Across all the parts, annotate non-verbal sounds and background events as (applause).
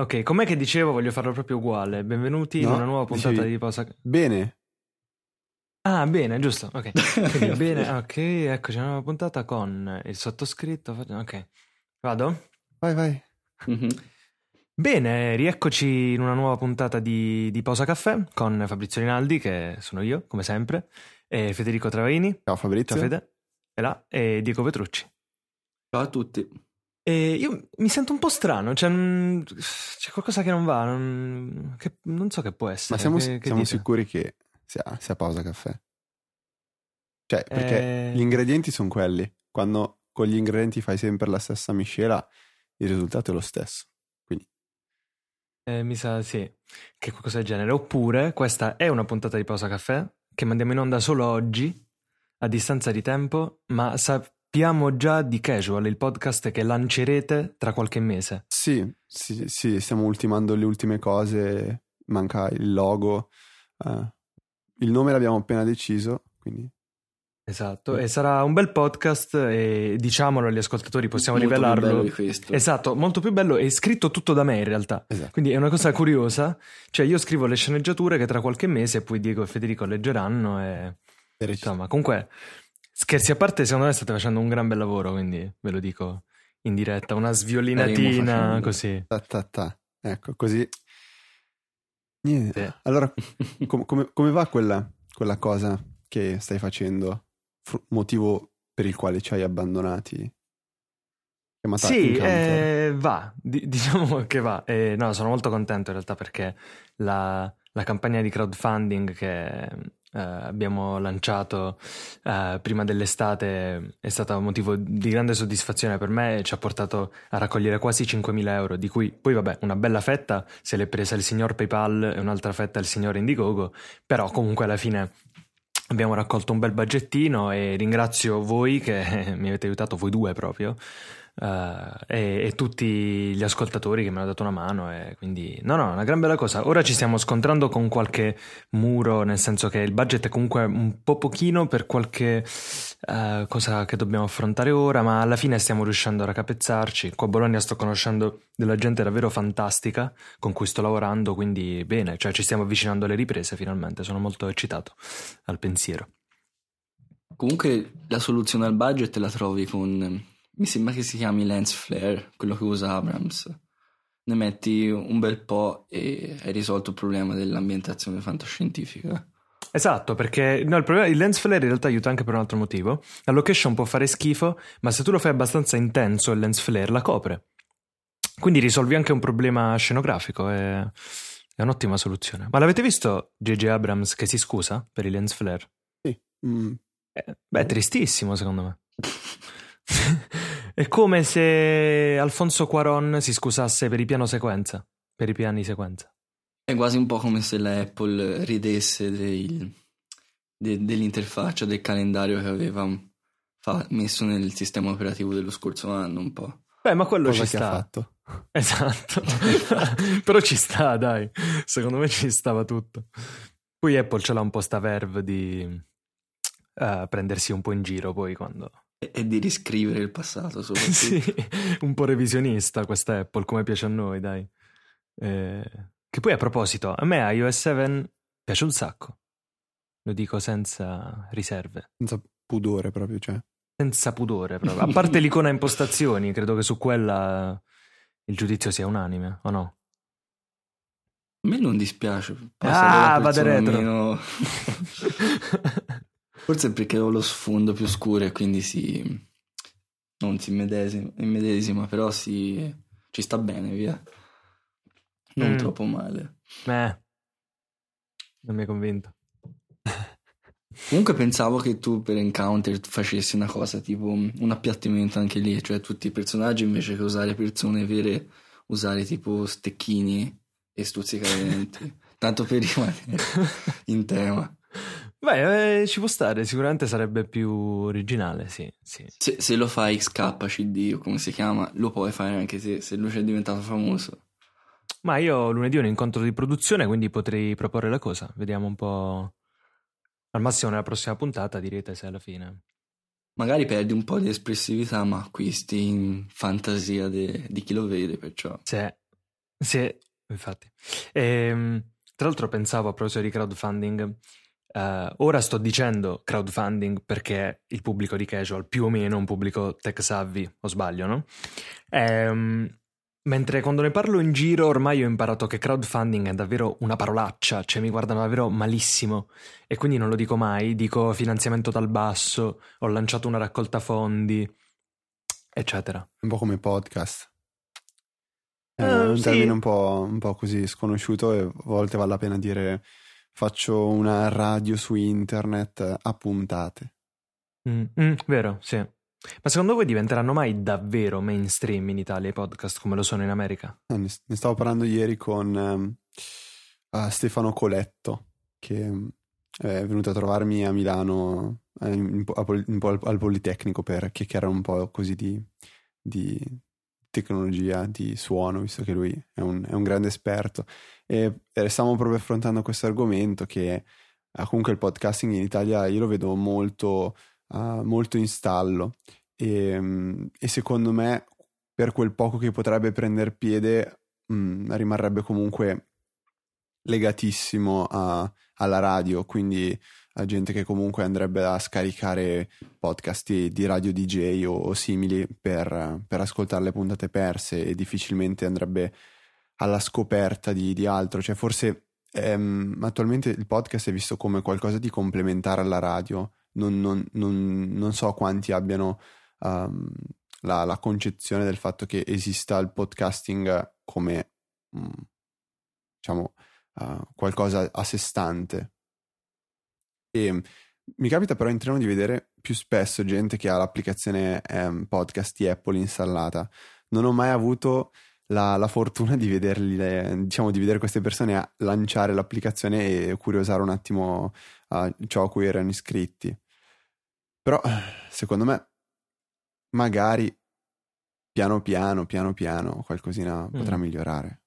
Ok, com'è che dicevo, voglio farlo proprio uguale. Benvenuti No, in una nuova puntata dicevi- di Pausa. Bene, Ah, bene, giusto. Ok. (laughs) Quindi, bene, ok, eccoci, una nuova puntata con il sottoscritto. Ok, vado? vai vai. Mhm. Bene, rieccoci in una nuova puntata di, di Pausa Caffè con Fabrizio Rinaldi, che sono io, come sempre, e Federico Travaini, Ciao Fabrizio. ciao Fede, e là, e Diego Petrucci. Ciao a tutti. E io mi sento un po' strano, c'è, un- c'è qualcosa che non va, non, che- non so che può essere. Ma siamo, che- che siamo sicuri che sia, sia pausa caffè? Cioè, perché Eh. gli ingredienti sono quelli. Quando con gli ingredienti fai sempre la stessa miscela, il risultato è lo stesso. Quindi, Eh, mi sa sì, che qualcosa del genere. Oppure questa è una puntata di Pausa Caffè che mandiamo in onda solo oggi, a distanza di tempo, ma sappiamo già di Casual, il podcast che lancerete tra qualche mese. sì, sì, sì, stiamo ultimando le ultime cose. Manca il logo. eh, il nome l'abbiamo appena deciso, quindi Esatto, e sarà un bel podcast e diciamolo agli ascoltatori, possiamo Molto più rivelarlo. bello di questo. Esatto, molto più bello e scritto tutto da me in realtà. esatto. Quindi è una cosa curiosa, cioè io scrivo le sceneggiature che tra qualche mese poi Diego e Federico leggeranno e insomma, comunque scherzi a parte, secondo me state facendo un gran bel lavoro, quindi ve lo dico in diretta, una sviolinatina così. Ta, ta, ta. Ecco, così. Niente. Sì. Allora, (laughs) com- come, come va quella, quella cosa che stai facendo? Fr- motivo per il quale ci hai abbandonati? Chiamata Sì, eh, va, Di- (laughs) diciamo che va. Eh, no, sono molto contento in realtà perché la, la campagna di crowdfunding che eh, abbiamo lanciato eh, prima dell'estate è stata un motivo di grande soddisfazione per me e ci ha portato a raccogliere quasi 5.000 euro, di cui poi vabbè una bella fetta se l'è presa il signor PayPal e un'altra fetta il signor Indiegogo, però comunque alla fine abbiamo raccolto un bel budgettino e ringrazio voi che (laughs) mi avete aiutato, voi due proprio, eh, e, e tutti gli ascoltatori che mi hanno dato una mano. E quindi, no, no, una gran bella cosa. Ora ci stiamo scontrando con qualche muro, nel senso che il budget è comunque un po' pochino per qualche eh, cosa che dobbiamo affrontare ora, ma alla fine stiamo riuscendo a raccapezzarci. Qua a Bologna sto conoscendo della gente davvero fantastica con cui sto lavorando, quindi bene, cioè ci stiamo avvicinando alle riprese finalmente. Sono molto eccitato al pensiero. Comunque la soluzione al budget la trovi con... Mi sembra che si chiami lens flare, quello che usa Abrams. Ne metti un bel po' e hai risolto il problema dell'ambientazione fantascientifica. Esatto, perché no, il, problema, il lens flare in realtà aiuta anche per un altro motivo. La location può fare schifo, ma se tu lo fai abbastanza intenso, il lens flare la copre. Quindi risolvi anche un problema scenografico. È, è un'ottima soluzione. Ma l'avete visto J.J. Abrams che si scusa per i lens flare? Sì. Mm, Eh, beh, è tristissimo secondo me. (laughs) è come se Alfonso Cuaron si scusasse per i piano sequenza, per i piani sequenza. È quasi un po' come se la Apple ridesse del- de- dell'interfaccia del calendario che aveva fa- messo nel sistema operativo dello scorso anno un po'. Beh, ma quello cosa ci sta. fatto? (laughs) Esatto, (laughs) però ci sta, dai. Secondo me ci stava tutto. Poi Apple ce l'ha un po' sta verve di eh, prendersi un po' in giro poi quando... E, di riscrivere il passato soprattutto. (laughs) sì, un po' revisionista questa Apple, come piace a noi, dai. Eh, che poi a proposito, a me iOS 7 piace un sacco. Lo dico senza riserve, Senza pudore proprio, cioè. senza pudore proprio. (laughs) A parte l'icona impostazioni, credo che su quella il giudizio sia unanime, o no? A me non dispiace. Ah, Passa vada dalla persona retro. meno- (laughs) Forse è perché ho lo sfondo più scuro e quindi si... Non si immedesima, immedesima però si... ci sta bene, via. Non Mm. troppo male. Eh, non mi hai convinto. (laughs) Comunque pensavo che tu per Encounter facessi una cosa tipo un appiattimento anche lì, cioè tutti i personaggi invece che usare persone vere, usare tipo stecchini e stuzzicadenti, (laughs) tanto per rimanere in tema. Beh, eh, ci può stare, sicuramente sarebbe più originale, sì, sì. Se, se lo fai XKCD o come si chiama, lo puoi fare anche se, se lui è diventato famoso. Ma io lunedì ho un incontro di produzione, quindi potrei proporre la cosa. Vediamo un po'. Al massimo nella prossima puntata direte se alla fine. Magari perdi un po' di espressività, ma acquisti in fantasia de- di chi lo vede, perciò. Se Sì, infatti. Ehm, tra l'altro pensavo a proposito di crowdfunding, eh, ora sto dicendo crowdfunding perché il pubblico di casual più o meno è un pubblico tech savvy, o sbaglio, no? Ehm, mentre quando ne parlo in giro ormai ho imparato che crowdfunding è davvero una parolaccia, cioè mi guardano davvero malissimo e quindi non lo dico mai, dico finanziamento dal basso, ho lanciato una raccolta fondi, eccetera. Un po' come podcast. È Eh, un sì. termine un po', un po' così sconosciuto e a volte vale la pena dire faccio una radio su internet a puntate. Mm, mm, vero, sì. Ma secondo voi diventeranno mai davvero mainstream in Italia i podcast come lo sono in America? Eh, Ne, ne stavo parlando ieri con eh, Stefano Coletto, che ehm, è venuto a trovarmi a Milano, eh, in- po' al, al Politecnico per chiacchierare un po' così di, di tecnologia, di suono, visto che lui è un, è un grande esperto. E, e stavamo proprio affrontando questo argomento che eh, comunque il podcasting in Italia io lo vedo molto, eh, molto in stallo e, mm, e secondo me per quel poco che potrebbe prendere piede mm, rimarrebbe comunque legatissimo a- alla radio, quindi a gente che comunque andrebbe a scaricare podcast di, di radio DJ o, o simili per, per ascoltare le puntate perse e difficilmente andrebbe alla scoperta di, di altro. Cioè, forse ehm, attualmente il podcast è visto come qualcosa di complementare alla radio. Non, non- non- non so quanti abbiano ehm, la, la concezione del fatto che esista il podcasting come mm, diciamo eh, qualcosa a sé stante. E mm, mi capita però in treno di vedere più spesso gente che ha l'applicazione ehm, podcast di Apple installata. Non ho mai avuto la, la fortuna di vederli, diciamo, di vedere queste persone a lanciare l'applicazione e curiosare un attimo eh, ciò a cui erano iscritti. Però, secondo me, magari piano piano, piano piano, qualcosina potrà migliorare.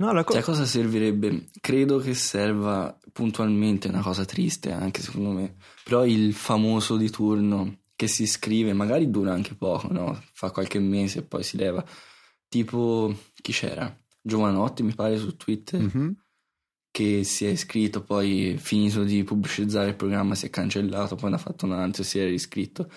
No, la co- Cioè, cosa servirebbe? Credo che serva puntualmente una cosa triste, anche secondo me. Però il famoso di turno che si iscrive, magari dura anche poco, no? Fa qualche mese e poi si leva. Tipo, chi c'era? Giovanotti, mi pare, su Twitter, Mhm. che si è iscritto, poi finito di pubblicizzare il programma si è cancellato, poi ne ha fatto un altro e si è riscritto.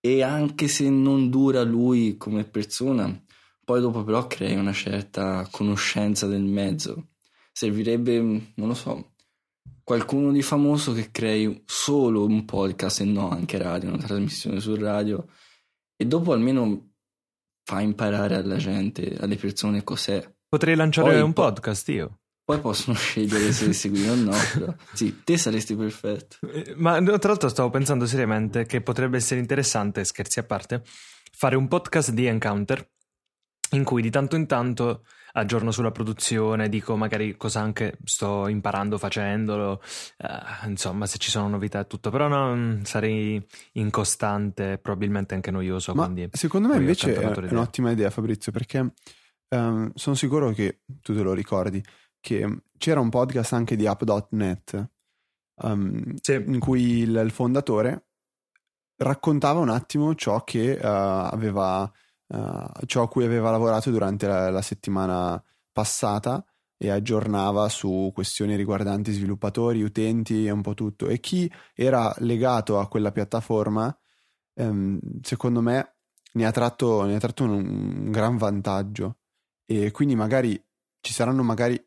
E anche se non dura lui come persona, poi dopo però crei una certa conoscenza del mezzo. Servirebbe, non lo so, qualcuno di famoso che crei solo un podcast e no anche radio, una trasmissione su radio e dopo almeno fa imparare alla gente, alle persone cos'è. Potrei lanciare Poi- un podcast io. Poi possono scegliere se (laughs) seguire o no, però. Sì, te saresti perfetto. Eh, Ma tra l'altro stavo pensando seriamente che potrebbe essere interessante, scherzi a parte, fare un podcast di Encounter in cui di tanto in tanto aggiorno sulla produzione, dico magari cosa anche sto imparando facendolo, eh, insomma se ci sono novità e tutto, però no, mm, sarei incostante, probabilmente anche noioso, Ma quindi secondo me invece è è un'ottima idea, Fabrizio, perché ehm, sono sicuro che tu te lo ricordi, che c'era un podcast anche di app.net ehm, Sì. in cui il, il fondatore raccontava un attimo ciò che eh, aveva, eh, ciò a cui aveva lavorato durante la, la settimana passata e aggiornava su questioni riguardanti sviluppatori, utenti e un po' tutto. E chi era legato a quella piattaforma, ehm, secondo me, ne ha tratto, ne ha tratto un, un gran vantaggio. E quindi magari ci saranno magari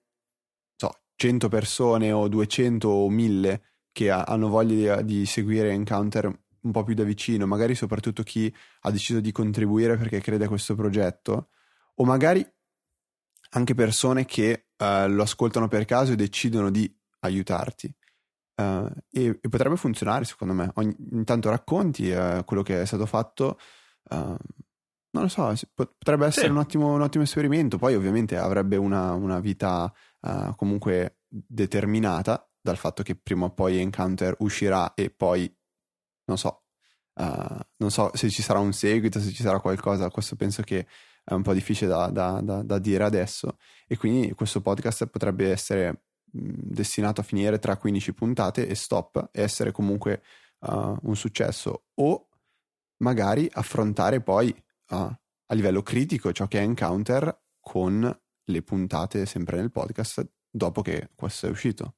so, 100 persone o 200 o 1000 che ha- hanno voglia di, di seguire Encounter un po' più da vicino, magari soprattutto chi ha deciso di contribuire perché crede a questo progetto, o magari anche persone che eh, lo ascoltano per caso e decidono di aiutarti. Eh, e, e potrebbe funzionare secondo me. Ogni, intanto racconti eh, quello che è stato fatto. non lo so, potrebbe essere Sì. un, ottimo, un ottimo esperimento. Poi, ovviamente, avrebbe una, una vita comunque determinata dal fatto che prima o poi Encounter uscirà e poi non so, eh, non so se ci sarà un seguito, se ci sarà qualcosa. Questo penso che è un po' difficile da, da- da- da dire adesso. E quindi questo podcast potrebbe essere mh, destinato a finire tra 15 puntate e stop e essere comunque eh, un successo. O magari affrontare poi eh, a livello critico ciò che è Encounter con le puntate sempre nel podcast dopo che questo è uscito.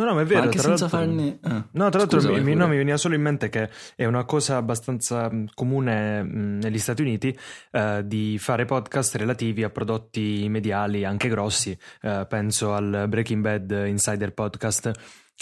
No, no, ma è vero. Ma anche senza farne... ah, No, tra l'altro mi, no, mi veniva solo in mente che è una cosa abbastanza mh, comune mh, negli Stati Uniti eh, di fare podcast relativi a prodotti mediali anche grossi. Eh, penso al Breaking Bad Insider Podcast,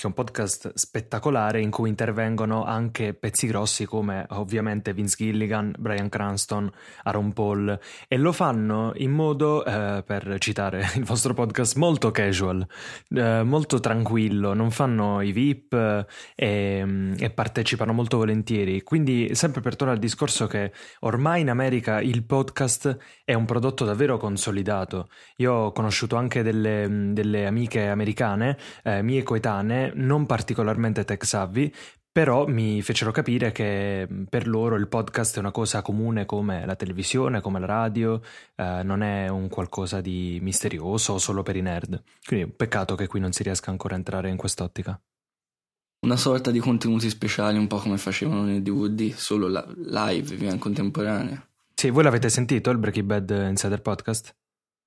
è un podcast spettacolare in cui intervengono anche pezzi grossi come ovviamente Vince Gilligan, Brian Cranston, Aaron Paul e lo fanno in modo, eh, per citare il vostro podcast, molto casual, eh, molto tranquillo, non fanno i VIP eh, e, e partecipano molto volentieri. Quindi, sempre per tornare al discorso che ormai in America il podcast è un prodotto davvero consolidato. Io ho conosciuto anche delle, delle amiche americane, eh, mie coetanee, non particolarmente tech savvy. Però mi fecero capire che per loro il podcast è una cosa comune come la televisione, come la radio, eh, non è un qualcosa di misterioso solo per i nerd. Quindi peccato che qui non si riesca ancora a entrare in quest'ottica. Una sorta di contenuti speciali, un po' come facevano nei DVD, solo la- live, via in contemporanea. Sì, voi l'avete sentito il Breaking Bad Insider Podcast?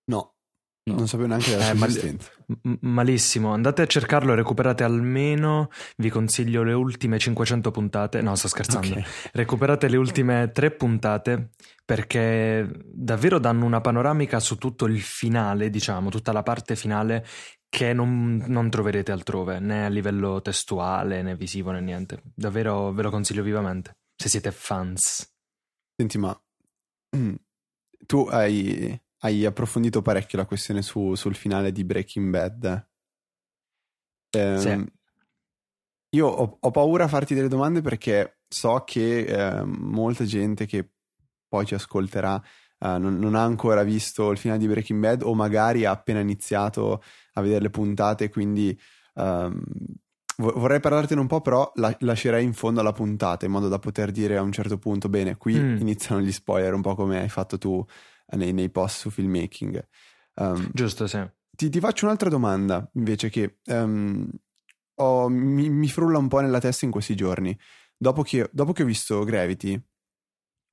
No, No. non sapevo neanche della Eh, sua ma- esistenza. M- malissimo, andate a cercarlo, recuperate almeno, vi consiglio le ultime 500 puntate, no sto scherzando, Ok. recuperate le ultime tre puntate perché davvero danno una panoramica su tutto il finale, diciamo, tutta la parte finale che non, non troverete altrove, né a livello testuale né visivo né niente. Davvero ve lo consiglio vivamente, se siete fans. Senti, ma (clears throat) tu hai, hai approfondito parecchio la questione su- sul finale di Breaking Bad. Ehm, Sì. Io ho, ho paura a farti delle domande perché so che ehm, molta gente che poi ci ascolterà eh, non, non ha ancora visto il finale di Breaking Bad o magari ha appena iniziato a vedere le puntate, quindi ehm, vo- vorrei parlartene un po', però la- lascerei in fondo alla puntata in modo da poter dire a un certo punto, bene, qui Mm. iniziano gli spoiler, un po' come hai fatto tu eh, nei, nei post su filmmaking. Ehm, Giusto, sì. ti, ti faccio un'altra domanda invece che ehm, ho- mi, mi frulla un po' nella testa in questi giorni. Dopo che, dopo che ho visto Gravity,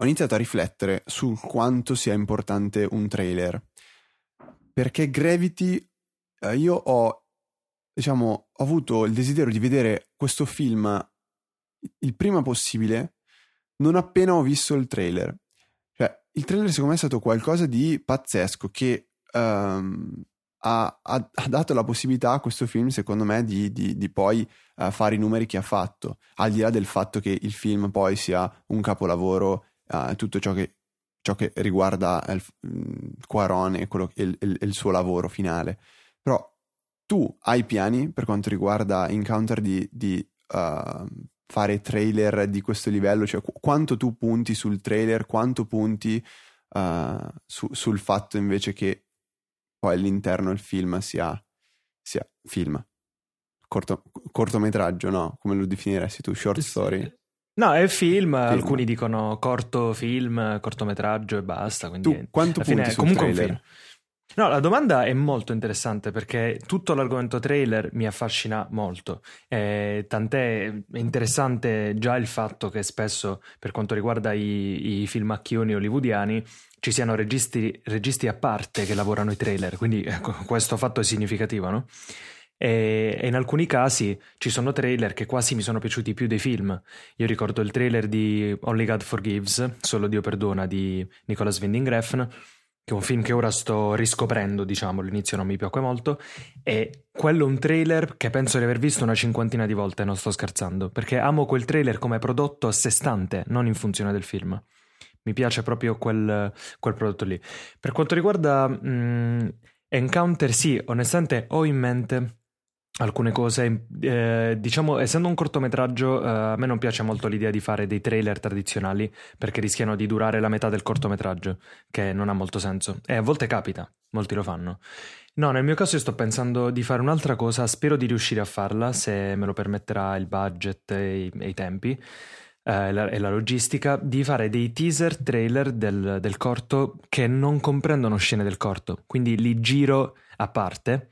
ho iniziato a riflettere su quanto sia importante un trailer. Perché Gravity, eh, io ho, diciamo, ho avuto il desiderio di vedere questo film il prima possibile, non appena ho visto il trailer. Il trailer secondo me è stato qualcosa di pazzesco che ehm, ha, ha- ha dato la possibilità a questo film, secondo me, di, di- di poi eh, fare i numeri che ha fatto, al di là del fatto che il film poi sia un capolavoro, eh, tutto ciò che, ciò che riguarda il, mm, Quaron e, il- il- il suo lavoro finale. Però tu hai piani per quanto riguarda Encounter di, di, eh, fare trailer di questo livello? Cioè, qu- quanto tu punti sul trailer, quanto punti eh, su- sul fatto invece che poi all'interno il film sia, sia film, Corto- cortometraggio, no? Come lo definiresti tu? Short story? No, è film, alcuni dicono corto film, cortometraggio e basta. Quindi Tu quanto punti sul comunque un trailer? No, la domanda è molto interessante perché tutto l'argomento trailer mi affascina molto. Eh, tant'è interessante già il fatto che spesso, per quanto riguarda i, i filmacchioni hollywoodiani, ci siano registi, registi a parte che lavorano i trailer. Quindi ecco, questo fatto è significativo, no? E in alcuni casi ci sono trailer che quasi mi sono piaciuti più dei film. Io ricordo il trailer di Only God Forgives, Solo Dio perdona di Nicolas Winding Refn, che è un film che ora sto riscoprendo, diciamo, all'inizio non mi piacque molto, e quello è un trailer che penso di aver visto una cinquantina di volte, non sto scherzando, perché amo quel trailer come prodotto a sé stante, non in funzione del film. Mi piace proprio quel, quel prodotto lì. Per quanto riguarda mh, Encounter, sì, onestamente ho in mente alcune cose. eh, diciamo, essendo un cortometraggio, eh, a me non piace molto l'idea di fare dei trailer tradizionali perché rischiano di durare la metà del cortometraggio, che non ha molto senso. E a volte capita, molti lo fanno. No, nel mio caso io sto pensando di fare un'altra cosa, spero di riuscire a farla se me lo permetterà il budget e i, e i tempi eh, la, e la logistica, di fare dei teaser trailer del, del corto che non comprendono scene del corto, quindi li giro a parte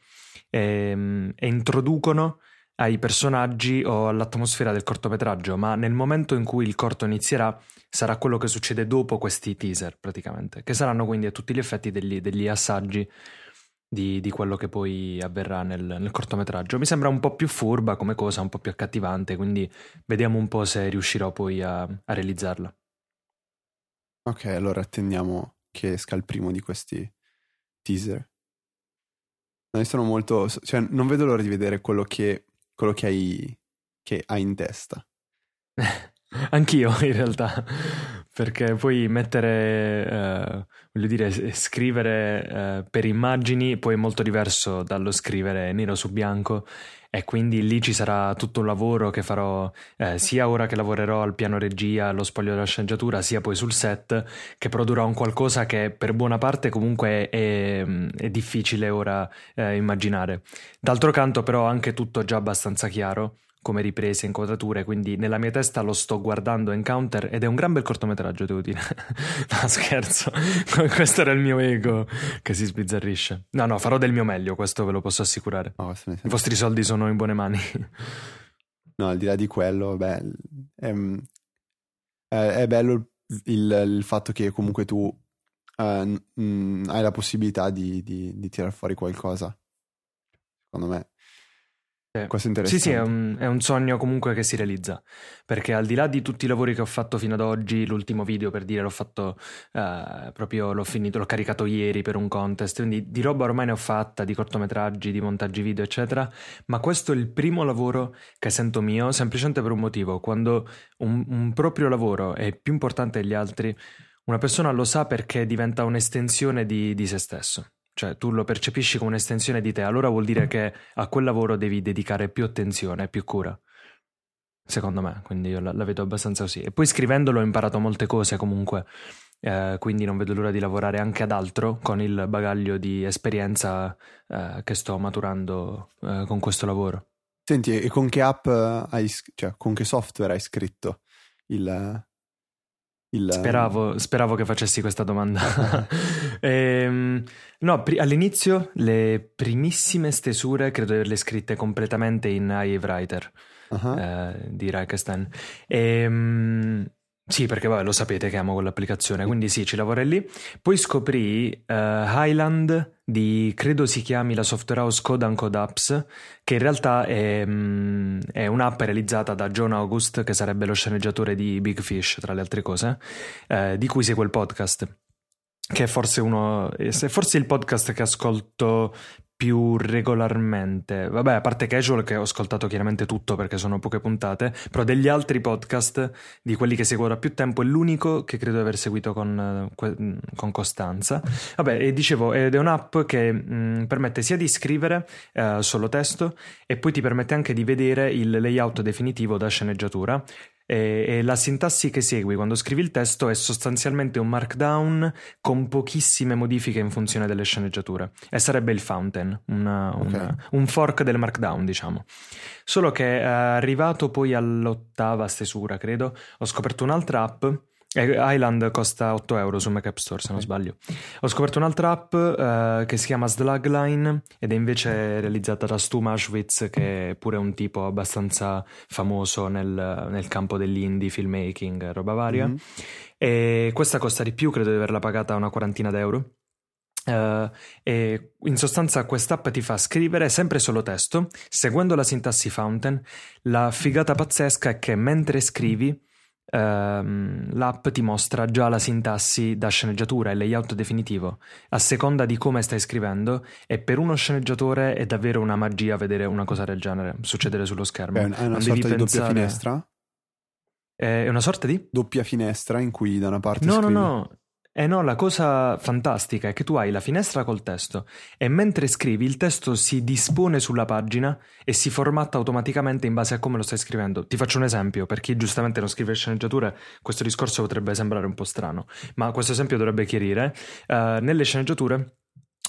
e, e introducono ai personaggi o all'atmosfera del cortometraggio, ma nel momento in cui il corto inizierà sarà quello che succede dopo questi teaser praticamente, che saranno quindi a tutti gli effetti degli, degli assaggi di, di, quello che poi avverrà nel, nel, cortometraggio. Mi sembra un po' più furba come cosa, un po' più accattivante, quindi vediamo un po' se riuscirò poi a, a realizzarla. Ok, allora attendiamo che esca il primo di questi teaser. No, sono molto, cioè non vedo l'ora di vedere quello che, quello che hai, che hai in testa. (laughs) Anch'io in realtà, perché poi mettere, eh, voglio dire, scrivere eh, per immagini poi è molto diverso dallo scrivere nero su bianco e quindi lì ci sarà tutto un lavoro che farò eh, sia ora che lavorerò al piano regia, allo spoglio della sceneggiatura, sia poi sul set, che produrrò un qualcosa che per buona parte comunque è, è difficile ora eh, immaginare. D'altro canto però anche tutto già abbastanza chiaro come riprese, inquadrature, quindi nella mia testa lo sto guardando Encounter ed è un gran bel cortometraggio, devo dire. (laughs) no, scherzo, (laughs) questo era il mio ego che si sbizzarrisce. No, no, farò del mio meglio, questo ve lo posso assicurare. No, I vostri soldi sono in buone mani. no, al di là di quello, beh, è, è, è bello il, il, fatto che comunque tu uh, mh, hai la possibilità di, di, di tirar fuori qualcosa. Secondo me questo è interessante. Sì, sì, è un, è un, sogno comunque che si realizza, perché al di là di tutti i lavori che ho fatto fino ad oggi, l'ultimo video per dire l'ho fatto uh, proprio, l'ho finito, l'ho caricato ieri per un contest, quindi di roba ormai ne ho fatta, di cortometraggi, di montaggi video, eccetera, ma questo è il primo lavoro che sento mio, semplicemente per un motivo, quando un, un proprio lavoro è più importante degli altri, una persona lo sa perché diventa un'estensione di, di se stesso cioè tu lo percepisci come un'estensione di te, allora vuol dire che a quel lavoro devi dedicare più attenzione, più cura. Secondo me, quindi io la, la vedo abbastanza così. E poi scrivendolo ho imparato molte cose comunque, eh, quindi non vedo l'ora di lavorare anche ad altro con il bagaglio di esperienza eh, che sto maturando eh, con questo lavoro. Senti, e con che app hai, cioè con che software hai scritto il, il... Speravo, speravo, che facessi questa domanda. (laughs) ehm, no, pri- all'inizio le primissime stesure credo di averle scritte completamente in Hive Writer uh-huh. eh, di Reichstein. Ehm, sì, perché vabbè, lo sapete che amo quell'applicazione, quindi sì, ci lavorei lì. Poi scoprì uh, Highland di, credo si chiami la software house Code Code Apps, che in realtà è, um, è, un'app realizzata da John August, che sarebbe lo sceneggiatore di Big Fish, tra le altre cose, uh, di cui segue il podcast che è forse uno, è forse il podcast che ascolto più regolarmente. Vabbè, a parte Casual che ho ascoltato chiaramente tutto perché sono poche puntate, però degli altri podcast, di quelli che seguo da più tempo, è l'unico che credo di aver seguito con, con costanza. Vabbè, e dicevo, ed è un'app che mh, permette sia di scrivere eh, solo testo e poi ti permette anche di vedere il layout definitivo da sceneggiatura e, e, la sintassi che segui quando scrivi il testo è sostanzialmente un markdown con pochissime modifiche in funzione delle sceneggiature e sarebbe il fountain, una, okay. una, un fork del markdown diciamo. Solo che eh, arrivato poi all'ottava stesura credo ho scoperto un'altra app Island costa 8 euro su Mac App Store se non sbaglio. Ho scoperto un'altra app uh, che si chiama Slugline ed è invece realizzata da Stu Maschwitz che è pure un tipo abbastanza famoso nel, nel campo dell'indie, filmmaking, roba varia. Mm-hmm. E questa costa di più, credo di averla pagata una quarantina d'euro. Uh, e in sostanza quest'app ti fa scrivere sempre solo testo, seguendo la sintassi Fountain. La figata pazzesca è che mentre scrivi ehm, l'app ti mostra già la sintassi da sceneggiatura e layout definitivo, a seconda di come stai scrivendo, e per uno sceneggiatore è davvero una magia vedere una cosa del genere succedere sullo schermo. È una, è una sorta di doppia finestra? È una sorta di? Doppia finestra in cui da una parte no, scrivi... No, no, eh no, la cosa fantastica è che tu hai la finestra col testo e mentre scrivi il testo si dispone sulla pagina e si formatta automaticamente in base a come lo stai scrivendo. Ti faccio un esempio, per chi giustamente non scrive sceneggiature, questo discorso potrebbe sembrare un po' strano, ma questo esempio dovrebbe chiarire. Uh, nelle sceneggiature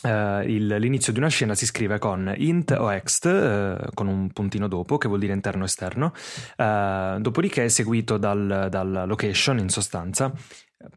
Uh, il, l'inizio di una scena si scrive con int o ext, uh, con un puntino dopo, che vuol dire interno o esterno, uh, dopodiché è seguito dal, dal, location in sostanza,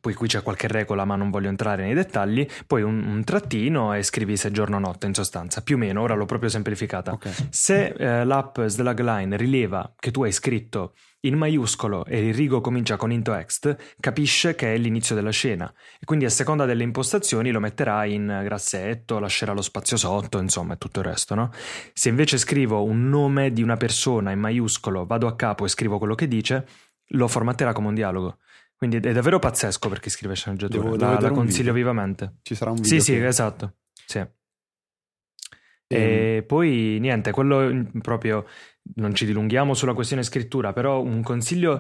poi qui c'è qualche regola ma non voglio entrare nei dettagli, poi un, un trattino e scrivi se giorno o notte in sostanza, più o meno, ora l'ho proprio semplificata. Ok. Se eh, l'app Slagline rileva che tu hai scritto in maiuscolo e il rigo comincia con into ext, capisce che è l'inizio della scena e quindi a seconda delle impostazioni lo metterà in grassetto, lascerà lo spazio sotto, insomma, e tutto il resto, no? Se invece scrivo un nome di una persona in maiuscolo, vado a capo e scrivo quello che dice, lo formatterà come un dialogo. Quindi è davvero pazzesco per chi scrive sceneggiatura. Devo- la, la consiglio vivamente. Ci sarà un video. Sì, sì, esatto. Sì. Ehm, E poi niente, quello proprio non ci dilunghiamo sulla questione scrittura, però un consiglio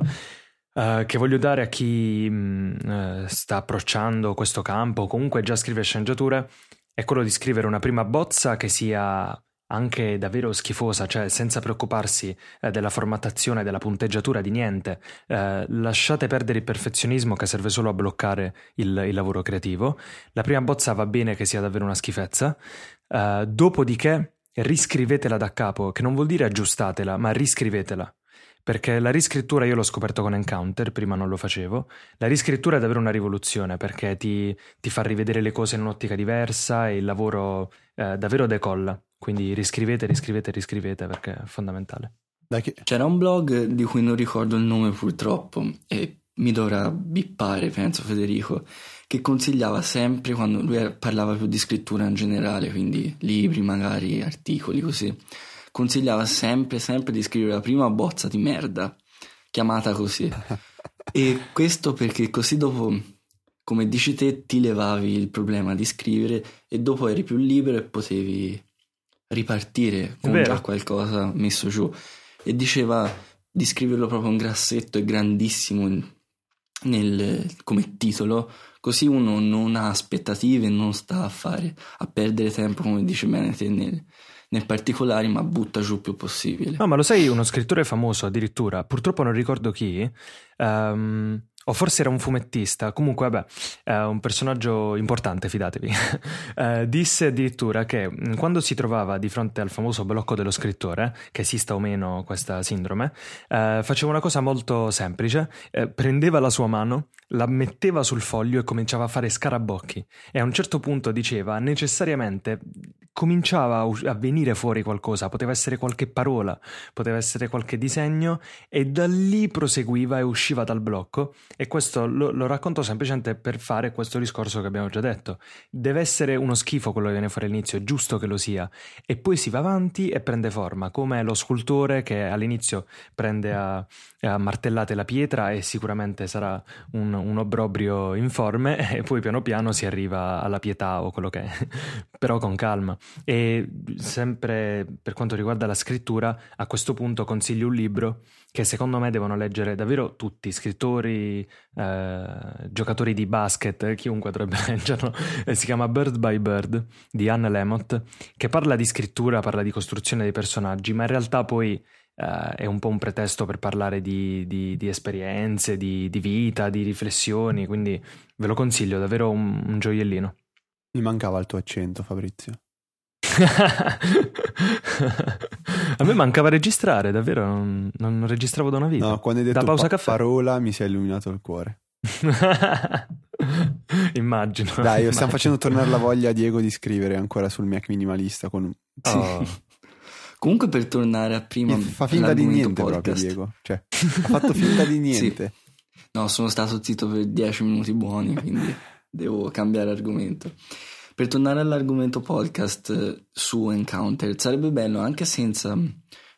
eh, che voglio dare a chi mh, eh, sta approcciando questo campo, o comunque già scrive sceneggiature, è quello di scrivere una prima bozza che sia anche davvero schifosa, cioè senza preoccuparsi eh, della formattazione, della punteggiatura, di niente. Eh, lasciate perdere il perfezionismo che serve solo a bloccare il, il lavoro creativo. La prima bozza va bene che sia davvero una schifezza. Eh, dopodiché riscrivetela da capo, che non vuol dire aggiustatela, ma riscrivetela. Perché la riscrittura io l'ho scoperto con Encounter, prima non lo facevo. La riscrittura è davvero una rivoluzione perché ti, ti fa rivedere le cose in un'ottica diversa e il lavoro eh, davvero decolla. Quindi riscrivete, riscrivete, riscrivete perché è fondamentale. C'era un blog di cui non ricordo il nome purtroppo e mi dovrà bippare, penso Federico, che consigliava sempre quando lui parlava più di scrittura in generale, quindi libri, magari articoli così, consigliava sempre, sempre di scrivere la prima bozza di merda, chiamata così. E questo perché così dopo, come dici te, ti levavi il problema di scrivere e dopo eri più libero e potevi ripartire con vero. già qualcosa messo giù. E diceva di scriverlo proprio un grassetto e grandissimo nel- come titolo, così uno non ha aspettative, non sta a fare, a perdere tempo, come dice bene te, nel, nel particolare, ma butta giù il più possibile. No, ma lo sai, uno scrittore famoso addirittura, purtroppo non ricordo chi, ehm, o forse era un fumettista, comunque vabbè, è un personaggio importante, fidatevi, (laughs) eh, disse addirittura che mh, quando si trovava di fronte al famoso blocco dello scrittore, che esista o meno questa sindrome, eh, faceva una cosa molto semplice, eh, prendeva la sua mano, la metteva sul foglio e cominciava a fare scarabocchi e a un certo punto diceva necessariamente cominciava a, venire fuori qualcosa, poteva essere qualche parola, poteva essere qualche disegno e da lì proseguiva e usciva dal blocco e questo lo, lo racconto semplicemente per fare questo discorso che abbiamo già detto. Deve essere uno schifo quello che viene fuori all'inizio, è giusto che lo sia e poi si va avanti e prende forma, come lo scultore che all'inizio prende a, a martellate la pietra e sicuramente sarà un, un obbrobrio informe (laughs) e poi piano piano si arriva alla pietà o quello che è, (laughs) però con calma. E sempre per quanto riguarda la scrittura, a questo punto consiglio un libro che secondo me devono leggere davvero tutti, scrittori, eh, giocatori di basket, chiunque dovrebbe (laughs) leggerlo. Eh, Si chiama Bird by Bird di Anne Lamott, che parla di scrittura, parla di costruzione dei personaggi, ma in realtà poi eh, è un po' un pretesto per parlare di, di- di esperienze, di, di vita, di riflessioni, quindi ve lo consiglio, davvero un, un gioiellino. Mi mancava il tuo accento, Fabrizio. A me mancava registrare, davvero, non, non registravo da una vita. No, quando hai detto da pausa pa- caffè. parola mi si è illuminato il cuore. (laughs) Immagino. Dai, stiamo immagino. facendo tornare la voglia a Diego di scrivere ancora sul Mac minimalista con. Oh. Comunque per tornare a prima fa finta di niente proprio podcast. Diego. Cioè, ha fatto finta di (laughs) niente. No, sono stato zitto per 10 minuti buoni, quindi (laughs) devo cambiare argomento. Per tornare all'argomento podcast eh, su Encounter, sarebbe bello anche senza mm,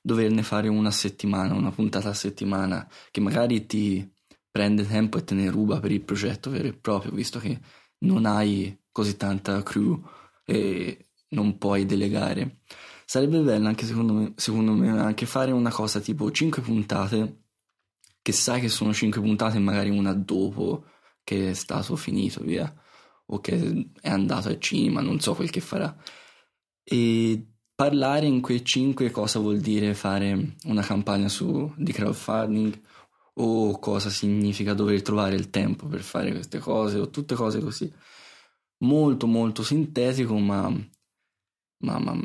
doverne fare una settimana, una puntata a settimana, che magari ti prende tempo e te ne ruba per il progetto vero e proprio, visto che non hai così tanta crew e non puoi delegare. Sarebbe bello anche secondo me, secondo me anche fare una cosa tipo 5 puntate che sai che sono 5 puntate e magari una dopo che è stato finito via o che è andato al cinema, non so quel che farà. E parlare in quei 5 cosa vuol dire fare una campagna su, di crowdfunding o cosa significa dover trovare il tempo per fare queste cose o tutte cose così. Molto molto sintetico ma, ma, ma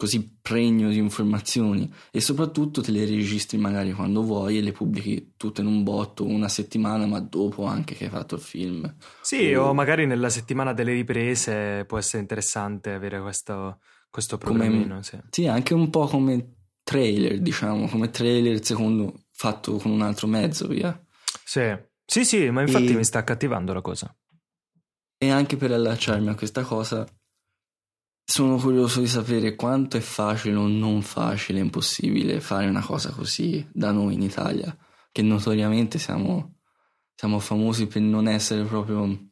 così pregno di informazioni e soprattutto te le registri magari quando vuoi e le pubblichi tutte in un botto una settimana ma dopo anche che hai fatto il film. Sì o, o magari nella settimana delle riprese può essere interessante avere questo, questo come, sì. sì anche un po' come trailer diciamo come trailer secondo fatto con un altro mezzo via. Sì. Sì sì ma infatti e... mi sta accattivando la cosa. E anche per allacciarmi a questa cosa sono curioso di sapere quanto è facile o non facile, impossibile fare una cosa così da noi in Italia, che notoriamente siamo, siamo famosi per non essere proprio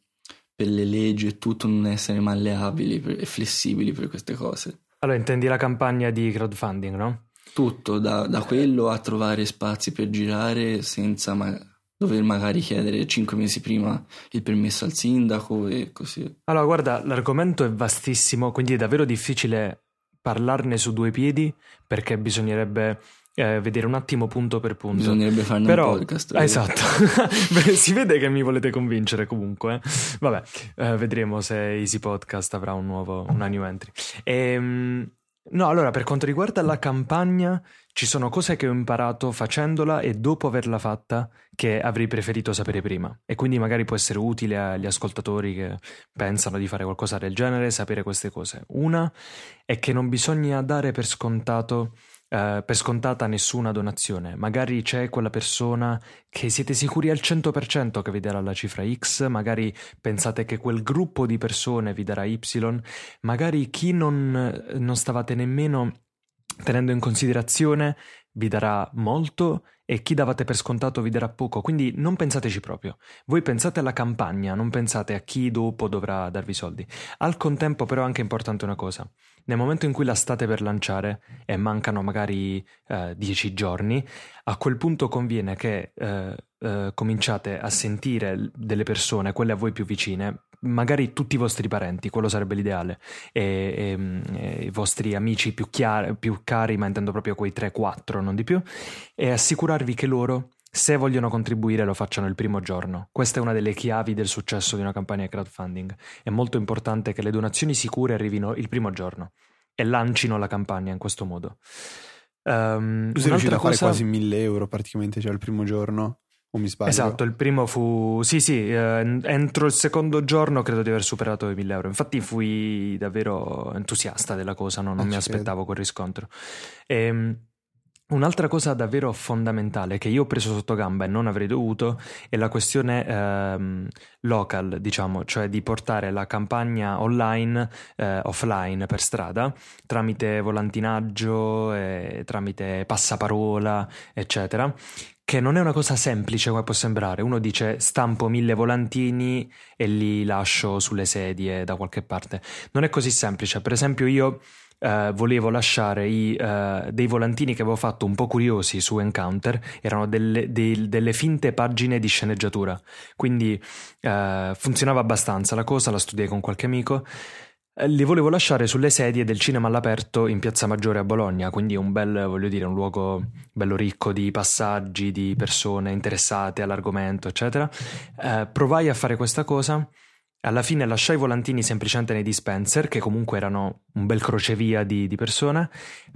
per le leggi e tutto, non essere malleabili e flessibili per queste cose. Allora, intendi la campagna di crowdfunding, no? Tutto, da, da quello a trovare spazi per girare senza ma- dover magari chiedere cinque mesi prima il permesso al sindaco e così. Allora, guarda, l'argomento è vastissimo, quindi è davvero difficile parlarne su due piedi perché bisognerebbe eh, vedere un attimo punto per punto. Bisognerebbe farne Però, un podcast. Esatto, (laughs) si vede che mi volete convincere comunque. Eh. Vabbè, eh, vedremo se Easy Podcast avrà un nuovo, una new entry. Ehm, no, allora, per quanto riguarda la campagna, ci sono cose che ho imparato facendola e dopo averla fatta che avrei preferito sapere prima. E quindi magari può essere utile agli ascoltatori che pensano di fare qualcosa del genere sapere queste cose. Una è che non bisogna dare per scontato Uh, per scontata nessuna donazione. Magari c'è quella persona che siete sicuri al 100% che vi darà la cifra X, magari pensate che quel gruppo di persone vi darà Y, magari chi non, non stavate nemmeno tenendo in considerazione vi darà molto e chi davate per scontato vi darà poco, quindi non pensateci proprio. Voi pensate alla campagna, non pensate a chi dopo dovrà darvi soldi. Al contempo però è anche importante una cosa. Nel momento in cui la state per lanciare e mancano magari eh, dieci giorni, a quel punto conviene che eh, eh, cominciate a sentire delle persone, quelle a voi più vicine, magari tutti i vostri parenti, quello sarebbe l'ideale, e, e, e i vostri amici più, chiari, più cari, ma intendo proprio quei 3-4, non di più, e assicurarvi che loro se vogliono contribuire lo facciano il primo giorno. Questa è una delle chiavi del successo di una campagna di crowdfunding. È molto importante che le donazioni sicure arrivino il primo giorno e lancino la campagna in questo modo. Um, tu sei riuscito a fare quasi 1000 euro praticamente già il primo giorno? O mi sbaglio? Esatto, il primo fu... Sì, sì, eh, entro il secondo giorno credo di aver superato i 1000 euro. Infatti fui davvero entusiasta della cosa, no? non eh, mi aspettavo credo. quel riscontro. E, ehm, Un'altra cosa davvero fondamentale che io ho preso sotto gamba e non avrei dovuto è la questione ehm, local, diciamo, cioè di portare la campagna online, eh, offline per strada, tramite volantinaggio, eh, tramite passaparola, eccetera, che non è una cosa semplice come può sembrare. Uno dice stampo mille volantini e li lascio sulle sedie da qualche parte. Non è così semplice. Per esempio io Uh, volevo lasciare i, uh, dei volantini che avevo fatto un po' curiosi su Encounter, erano delle, dei, delle finte pagine di sceneggiatura, quindi uh, funzionava abbastanza la cosa, la studiai con qualche amico. Li volevo lasciare sulle sedie del cinema all'aperto in Piazza Maggiore a Bologna, quindi un bel, voglio dire, un luogo bello ricco di passaggi, di persone interessate all'argomento, eccetera. provai a fare questa cosa alla fine lasciai i volantini semplicemente nei dispenser, che comunque erano un bel crocevia di, di, persone,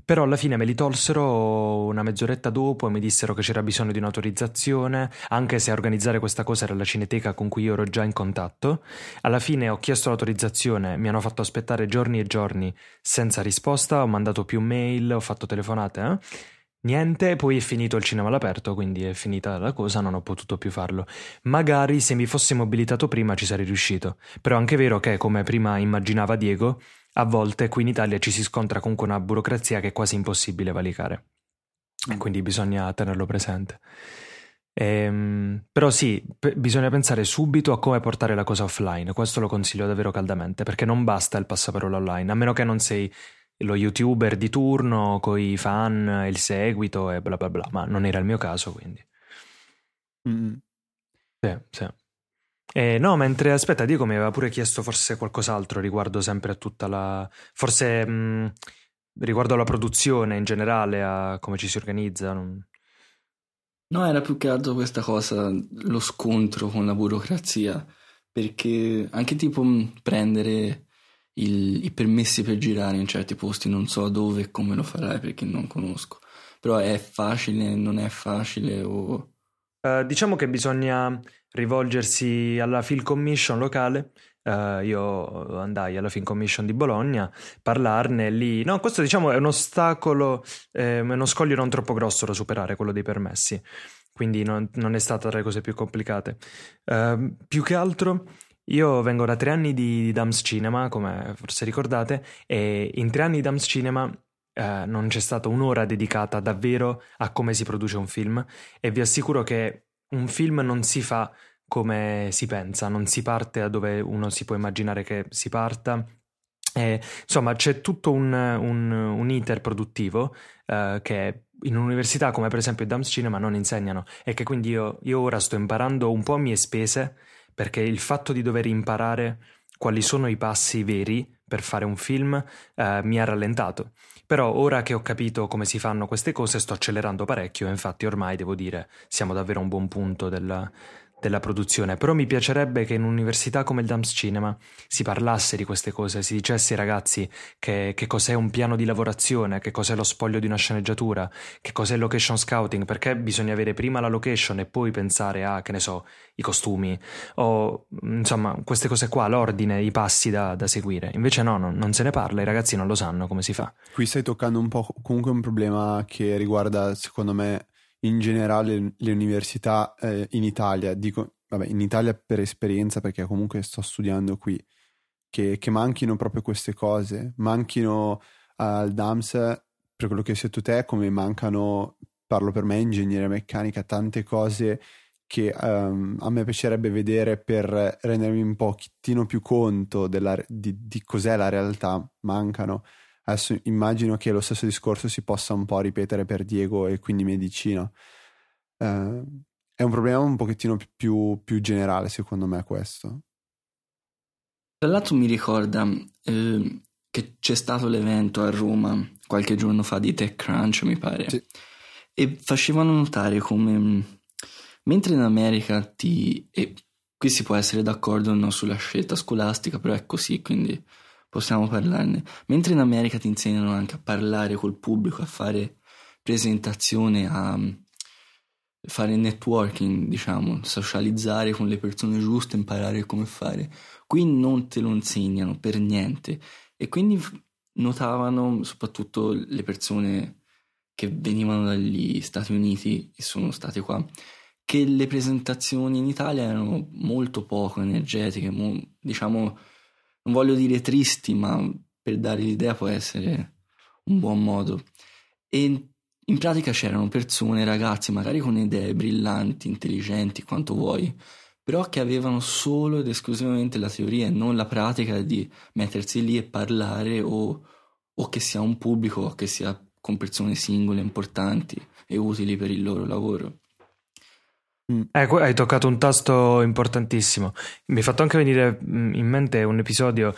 però alla fine me li tolsero una mezz'oretta dopo e mi dissero che c'era bisogno di un'autorizzazione, anche se a organizzare questa cosa era la cineteca con cui io ero già in contatto. Alla fine ho chiesto l'autorizzazione, mi hanno fatto aspettare giorni e giorni senza risposta, ho mandato più mail, ho fatto telefonate, eh? Niente, poi è finito il cinema all'aperto, quindi è finita la cosa, non ho potuto più farlo. Magari se mi fossi mobilitato prima ci sarei riuscito, però è anche vero che, come prima immaginava Diego, a volte qui in Italia ci si scontra con una burocrazia che è quasi impossibile valicare. E quindi bisogna tenerlo presente. Ehm, però sì, p- bisogna pensare subito a come portare la cosa offline, questo lo consiglio davvero caldamente, perché non basta il passaparola online, a meno che non sei lo youtuber di turno con i fan, il seguito e bla bla bla, ma non era il mio caso quindi. Mm. Sì, sì. Eh, no, mentre aspetta, Diego mi aveva pure chiesto forse qualcos'altro riguardo sempre a tutta la... forse mh, mm, riguardo alla produzione in generale, a come ci si organizza. Non... No, era più che altro questa cosa, lo scontro con la burocrazia, perché anche tipo mm, prendere il, i permessi per girare in certi posti, non so dove e come lo farai perché non conosco. Però è facile, non è facile o... Uh, diciamo che bisogna rivolgersi alla Film Commission locale. Uh, io andai alla Film Commission di Bologna, parlarne lì. No, questo diciamo è un ostacolo, eh, uno scoglio non troppo grosso da superare, quello dei permessi. Quindi non, non è stata tra le cose più complicate. Uh, più che altro io vengo da tre anni di, Dams Cinema, come forse ricordate, e in tre anni di Dams Cinema eh, non c'è stata un'ora dedicata davvero a come si produce un film e vi assicuro che un film non si fa come si pensa, non si parte da dove uno si può immaginare che si parta. E, insomma, c'è tutto un, un, un iter produttivo eh, che in un'università come per esempio Dams Cinema non insegnano e che quindi io, io ora sto imparando un po' a mie spese perché il fatto di dover imparare quali sono i passi veri per fare un film eh, mi ha rallentato. Però ora che ho capito come si fanno queste cose sto accelerando parecchio infatti ormai devo dire siamo davvero a un buon punto della, della produzione, però mi piacerebbe che in un'università come il Dams Cinema si parlasse di queste cose, si dicesse ai ragazzi che, che, cos'è un piano di lavorazione, che cos'è lo spoglio di una sceneggiatura, che cos'è location scouting, perché bisogna avere prima la location e poi pensare a, che ne so, i costumi o insomma queste cose qua, l'ordine, i passi da, da seguire. Invece no, non, non se ne parla, i ragazzi non lo sanno come si fa. Qui stai toccando un po' comunque un problema che riguarda secondo me in generale le università eh, in Italia, dico, vabbè, in Italia per esperienza perché comunque sto studiando qui, che, che manchino proprio queste cose, manchino al DAMS, per quello che hai detto te, come mancano, parlo per me, ingegneria meccanica, tante cose che um, a me piacerebbe vedere per rendermi un pochettino più conto della, di, di cos'è la realtà, mancano. Adesso immagino che lo stesso discorso si possa un po' ripetere per Diego e quindi medicina. Eh, è un problema un pochettino più, più, generale, secondo me, questo. Tra l'altro mi ricorda eh, che c'è stato l'evento a Roma qualche giorno fa di TechCrunch, mi pare, sì. e facevano notare come mentre in America ti... e qui si può essere d'accordo o no sulla scelta scolastica, però è così, quindi possiamo parlarne. Mentre in America ti insegnano anche a parlare col pubblico, a fare presentazione, a mm, fare networking, diciamo, socializzare con le persone giuste, imparare come fare. Qui non te lo insegnano per niente. E quindi notavano, soprattutto le persone che venivano dagli Stati Uniti e sono state qua, che le presentazioni in Italia erano molto poco energetiche, mo, diciamo non voglio dire tristi, ma per dare l'idea può essere un buon modo. E in pratica c'erano persone, ragazzi, magari con idee brillanti, intelligenti, quanto vuoi, però che avevano solo ed esclusivamente la teoria e non la pratica di mettersi lì e parlare o, o che sia un pubblico o che sia con persone singole importanti e utili per il loro lavoro. Ecco, hai toccato un tasto importantissimo. Mi ha fatto anche venire mm, in mente un episodio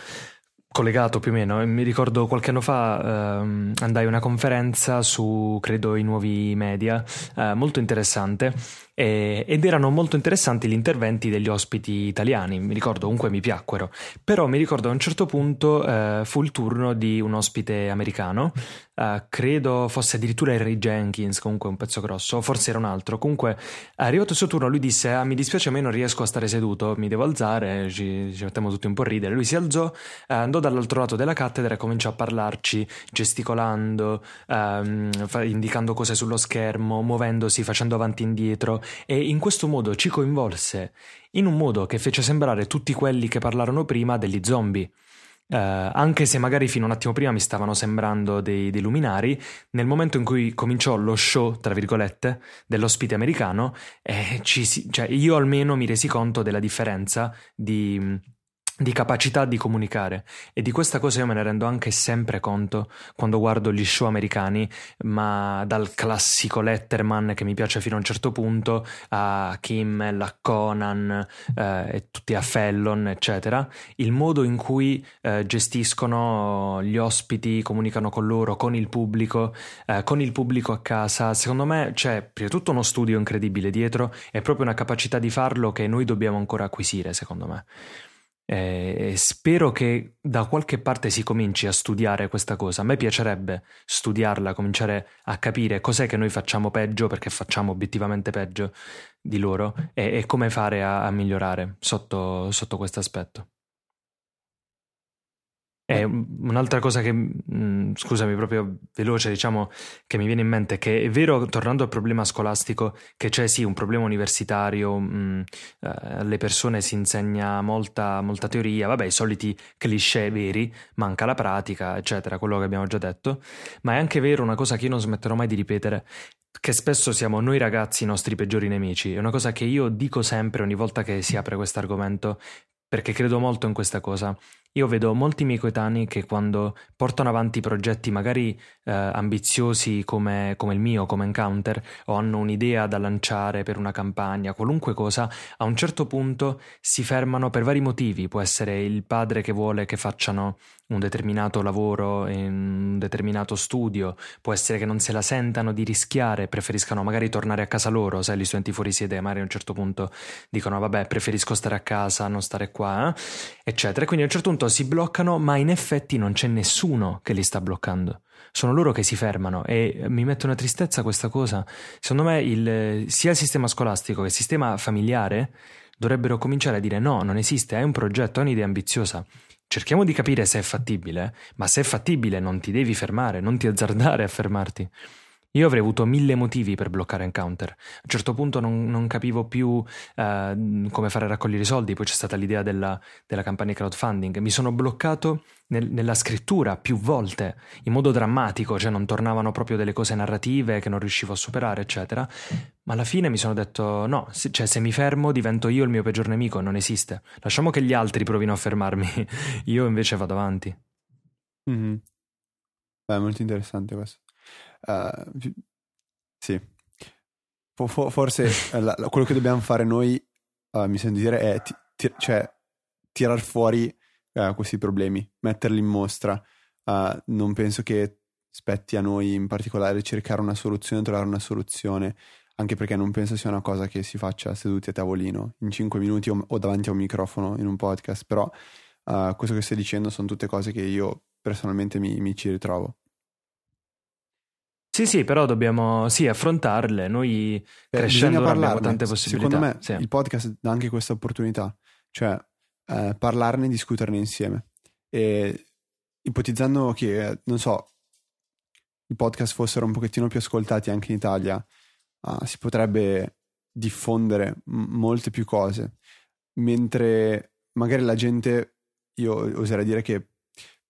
collegato più o meno. Mi ricordo qualche anno fa ehm, andai a una conferenza su, credo, i nuovi media, eh, molto interessante e, ed erano molto interessanti gli interventi degli ospiti italiani, mi ricordo comunque mi piacquero, però mi ricordo a un certo punto eh, fu il turno di un ospite americano, eh, credo fosse addirittura Harry Jenkins, comunque un pezzo grosso, forse era un altro, comunque arrivato il suo turno lui disse ah, mi dispiace a me non riesco a stare seduto, mi devo alzare, ci, ci mettiamo tutti un po' a ridere, lui si alzò, eh, andò dall'altro lato della cattedra e cominciò a parlarci gesticolando, ehm, indicando cose sullo schermo, muovendosi, facendo avanti e indietro e in questo modo ci coinvolse in un modo che fece sembrare tutti quelli che parlarono prima degli zombie. Uh, anche se magari fino a un attimo prima mi stavano sembrando dei, dei, luminari, nel momento in cui cominciò lo show, tra virgolette, dell'ospite americano, eh, ci, cioè io almeno mi resi conto della differenza di di capacità di comunicare e di questa cosa io me ne rendo anche sempre conto quando guardo gli show americani, ma dal classico Letterman che mi piace fino a un certo punto a Kimmel, a Conan eh, e tutti a Fallon, eccetera, il modo in cui eh, gestiscono gli ospiti, comunicano con loro, con il pubblico, eh, con il pubblico a casa, secondo me c'è prima di tutto uno studio incredibile dietro e proprio una capacità di farlo che noi dobbiamo ancora acquisire, secondo me. E spero che da qualche parte si cominci a studiare questa cosa. A me piacerebbe studiarla, cominciare a capire cos'è che noi facciamo peggio perché facciamo obiettivamente peggio di loro e, e come fare a, a migliorare sotto, sotto questo aspetto. E un'altra cosa che, mh, mm, scusami, proprio veloce, diciamo, che mi viene in mente, che è vero, tornando al problema scolastico, che c'è sì un problema universitario, mh, mm, eh, alle persone si insegna molta, molta teoria, vabbè, i soliti cliché veri, manca la pratica, eccetera, quello che abbiamo già detto, ma è anche vero una cosa che io non smetterò mai di ripetere, che spesso siamo noi ragazzi i nostri peggiori nemici. È una cosa che io dico sempre ogni volta che si apre questo argomento, perché credo molto in questa cosa. Io vedo molti miei coetanei che quando portano avanti progetti magari eh, ambiziosi come, come, il mio, come Encounter, o hanno un'idea da lanciare per una campagna, qualunque cosa, a un certo punto si fermano per vari motivi. Può essere il padre che vuole che facciano un determinato lavoro un determinato studio, può essere che non se la sentano di rischiare, preferiscano magari tornare a casa loro, sai, gli studenti fuori sede magari a un certo punto dicono vabbè preferisco stare a casa, non stare qua, eh? eccetera. Quindi a un certo punto si bloccano, ma in effetti non c'è nessuno che li sta bloccando. Sono loro che si fermano e mi mette una tristezza questa cosa. Secondo me il, sia il sistema scolastico che il sistema familiare dovrebbero cominciare a dire no, non esiste, hai un progetto, hai un'idea ambiziosa Cerchiamo di capire se è fattibile, ma se è fattibile non ti devi fermare, non ti azzardare a fermarti. Io avrei avuto mille motivi per bloccare Encounter. A un certo punto non, non capivo più uh, come fare a raccogliere i soldi, poi c'è stata l'idea della, della campagna crowdfunding. Mi sono bloccato nel, nella scrittura più volte, in modo drammatico, cioè non tornavano proprio delle cose narrative che non riuscivo a superare, eccetera. Ma alla fine mi sono detto: no, se, cioè, se mi fermo divento io il mio peggior nemico, non esiste. Lasciamo che gli altri provino a fermarmi, (laughs) io invece vado avanti. Mm-hmm. Beh, molto interessante questo. Uh, sì. forse la, quello che dobbiamo fare noi, uh, mi sento dire, è ti, ti, cioè, tirar fuori uh, questi problemi, metterli in mostra. non penso che spetti a noi in particolare cercare una soluzione, trovare una soluzione, anche perché non penso sia una cosa che si faccia seduti a tavolino in 5 minuti o, o davanti a un microfono in un podcast, però questo che stai dicendo sono tutte cose che io personalmente mi, mi ci ritrovo. Sì, sì, però dobbiamo sì, affrontarle. Noi Beh, crescendo abbiamo tante possibilità. Secondo me sì. il podcast dà anche questa opportunità, cioè eh, parlarne e discuterne insieme. E ipotizzando che, non so, i podcast fossero un pochettino più ascoltati anche in Italia, uh, si potrebbe diffondere m- molte più cose. Mentre magari la gente, io oserei dire che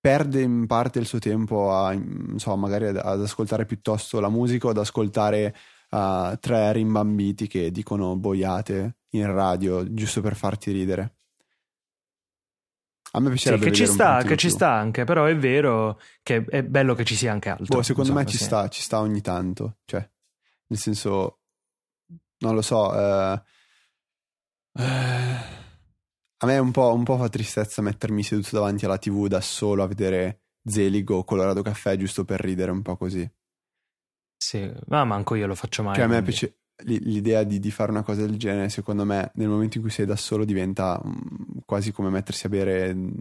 perde in parte il suo tempo a, so, magari ad, ad, ascoltare piuttosto la musica o ad ascoltare uh, tre rimbambiti che dicono boiate in radio giusto per farti ridere. A me piacerebbe sì, che ci sta, che ci sta anche, però è vero che è bello che ci sia anche altro. Boh, secondo me ci sta, ci sta ogni tanto, cioè, nel senso, non lo so, eh, eh, a me un po', un po' fa tristezza mettermi seduto davanti alla TV da solo a vedere Zeligo o Colorado Caffè giusto per ridere un po' così. Sì, ma manco io lo faccio mai. Cioè, a me piace l'idea di, di, fare una cosa del genere, secondo me, nel momento in cui sei da solo diventa um, quasi come mettersi a bere mm,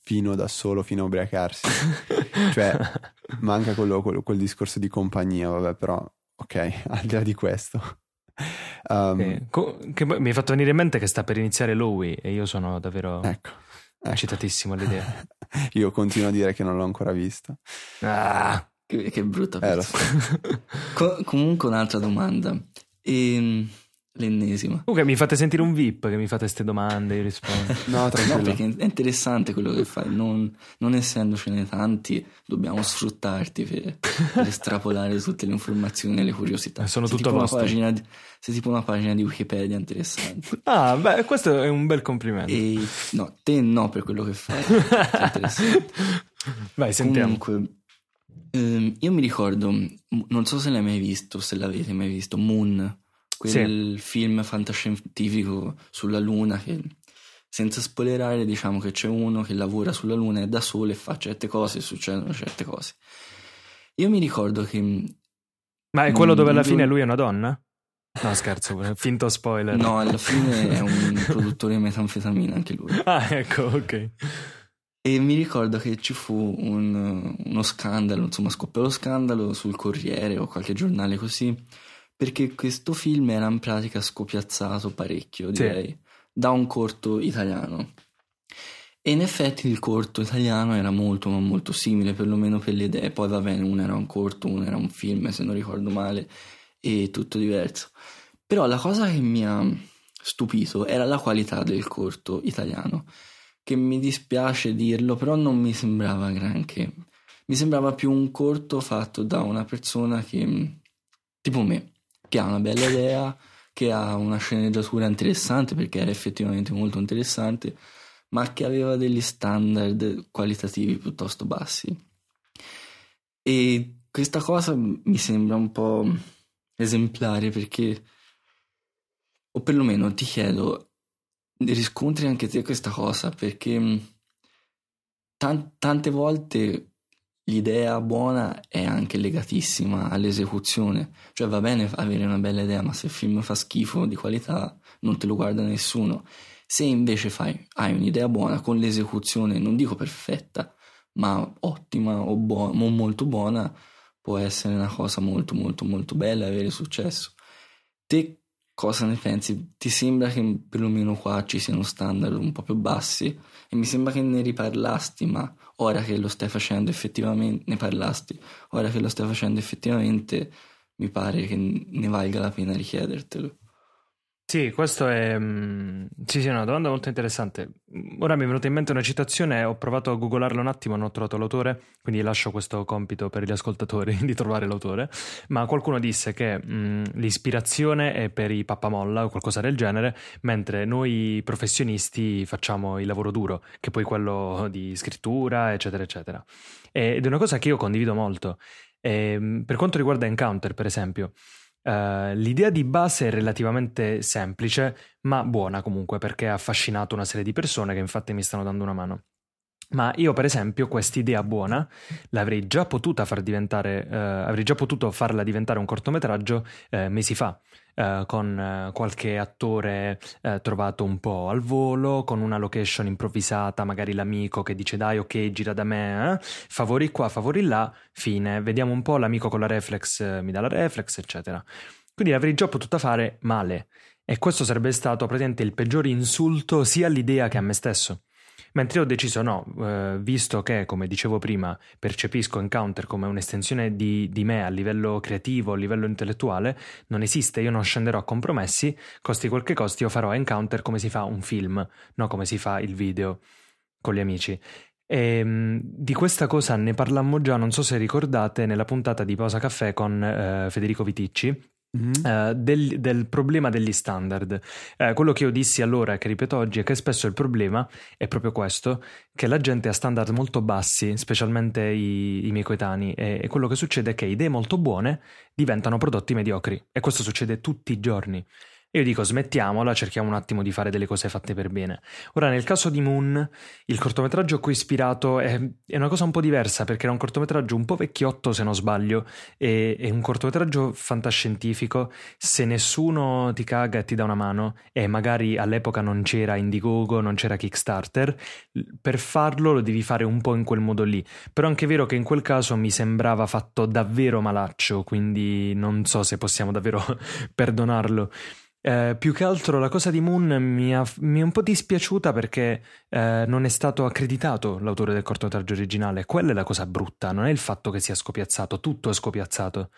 fino da solo, fino a ubriacarsi. (laughs) cioè, manca quello, quello, quel discorso di compagnia, vabbè, però, ok, (laughs) al di là di questo. Um, che, che mi hai fatto venire in mente che sta per iniziare Lowy e io sono davvero ecco, ecco. eccitатissimo all'idea. (laughs) io continuo a dire che non l'ho ancora vista. Ah, che, che brutta eh, so. Co- comunque un'altra domanda. E, L'ennesima. Comunque mi fate sentire un VIP che mi fate queste domande, io rispondo. (laughs) no, no, perché è interessante quello che fai. Non, non essendocene tanti, dobbiamo sfruttarti per, per estrapolare tutte le informazioni e le curiosità. Sono sei tutto a posto. Sei tipo una pagina di Wikipedia interessante. Ah, beh, questo è un bel complimento. E, no, te no per quello che fai. (laughs) Vai, sentiamo. Comunque, ehm, io mi ricordo, non so se l'hai mai visto, se l'avete mai visto, Moon quel sì. film fantascientifico sulla Luna che senza spoilerare diciamo che c'è uno che lavora sulla Luna e da solo e fa certe cose e succedono certe cose. Io mi ricordo che... Ma è quello dove alla fine lui è una donna? No, scherzo, (laughs) finto spoiler. No, alla fine è un (laughs) produttore di metanfetamina anche lui. Ah, ecco, ok. E mi ricordo che ci fu un, uno scandalo, insomma scoppiò lo scandalo sul Corriere o qualche giornale così, perché questo film era in pratica scopiazzato parecchio, direi, sì. da un corto italiano. E in effetti il corto italiano era molto ma molto simile, perlomeno per le idee. Poi va bene, uno era un corto, uno era un film, se non ricordo male, e tutto diverso. Però la cosa che mi ha stupito era la qualità del corto italiano che mi dispiace dirlo, però non mi sembrava granché. Mi sembrava più un corto fatto da una persona che, tipo me, che ha una bella idea, che ha una sceneggiatura interessante, perché era effettivamente molto interessante, ma che aveva degli standard qualitativi piuttosto bassi. E questa cosa mi sembra un po' esemplare perché, o perlomeno ti chiedo, riscontri anche te questa cosa perché tante volte l'idea buona è anche legatissima all'esecuzione. Cioè va bene avere una bella idea, ma se il film fa schifo di qualità non te lo guarda nessuno. Se invece fai, hai un'idea buona con l'esecuzione, non dico perfetta, ma ottima o, buona, o molto buona, può essere una cosa molto molto molto bella avere successo. Te cosa ne pensi? Ti sembra che perlomeno qua ci siano standard un po' più bassi? E mi sembra che ne riparlasti, ma ora che lo stai facendo effettivamente, ne parlasti, ora che lo stai facendo effettivamente, mi pare che ne valga la pena richiedertelo. Sì, questo è, mm, sì, sì, una domanda molto interessante. Ora mi è venuta in mente una citazione, ho provato a googolarla un attimo, non ho trovato l'autore, quindi lascio questo compito per gli ascoltatori (laughs) di trovare l'autore, ma qualcuno disse che mh, mm, l'ispirazione è per i pappamolla o qualcosa del genere, mentre noi professionisti facciamo il lavoro duro, che poi quello di scrittura, eccetera, eccetera. Ed è una cosa che io condivido molto. E, ehm, per quanto riguarda Encounter, per esempio, Uh, l'idea di base è relativamente semplice, ma buona comunque perché ha affascinato una serie di persone che infatti mi stanno dando una mano. Ma io, per esempio, quest'idea buona l'avrei già potuta far diventare, uh, avrei già potuto farla diventare un cortometraggio uh, mesi fa. Uh, con uh, qualche attore uh, trovato un po' al volo, con una location improvvisata, magari l'amico che dice dai ok gira da me, favori qua, favori là, fine, vediamo un po' l'amico con la reflex mi dà la reflex, eccetera. Quindi l'avrei già potuta fare male e questo sarebbe stato praticamente il peggior insulto sia all'idea che a me stesso. Mentre io ho deciso no, eh, visto che, come dicevo prima, percepisco Encounter come un'estensione di, di, me a livello creativo, a livello intellettuale, non esiste, io non scenderò a compromessi, costi quel che costi, io farò Encounter come si fa un film, non come si fa il video con gli amici. E, ehm, di questa cosa ne parlammo già, non so se ricordate, nella puntata di Pausa Caffè con eh, Federico Viticci. Uh, del, del, problema degli standard. Uh, quello che io dissi allora che ripeto oggi è che spesso il problema è proprio questo, che la gente ha standard molto bassi, specialmente i, i miei coetanei, e, e, quello che succede è che idee molto buone diventano prodotti mediocri e questo succede tutti i giorni. Io dico smettiamola, cerchiamo un attimo di fare delle cose fatte per bene. Ora, nel caso di Moon, il cortometraggio a cui ho ispirato è, è una cosa un po' diversa perché era un cortometraggio un po' vecchiotto, se non sbaglio, e è un cortometraggio fantascientifico. Se nessuno ti caga e ti dà una mano, e magari all'epoca non c'era Indiegogo, non c'era Kickstarter, per farlo lo devi fare un po' in quel modo lì. Però è anche vero che in quel caso mi sembrava fatto davvero malaccio, quindi non so se possiamo davvero (laughs) perdonarlo. Eh, più che altro la cosa di Moon mi, ha, mi è un po' dispiaciuta perché eh, non è stato accreditato l'autore del cortometraggio originale. Quella è la cosa brutta, non è il fatto che sia scopiazzato, tutto è scopiazzato.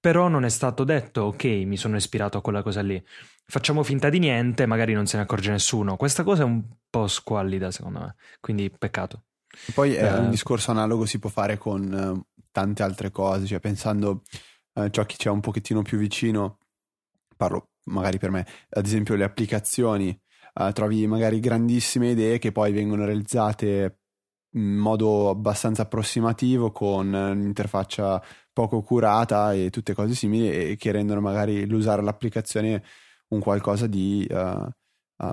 Però non è stato detto, ok, mi sono ispirato a quella cosa lì. Facciamo finta di niente, magari non se ne accorge nessuno. Questa cosa è un po' squallida, secondo me. Quindi peccato. Poi eh, un discorso analogo si può fare con eh, tante altre cose, cioè pensando a ciò che c'è un pochettino più vicino, parlo magari per me, ad esempio le applicazioni, uh, trovi magari grandissime idee che poi vengono realizzate in modo abbastanza approssimativo con un'interfaccia poco curata e tutte cose simili e che rendono magari l'usare l'applicazione un qualcosa di uh, uh,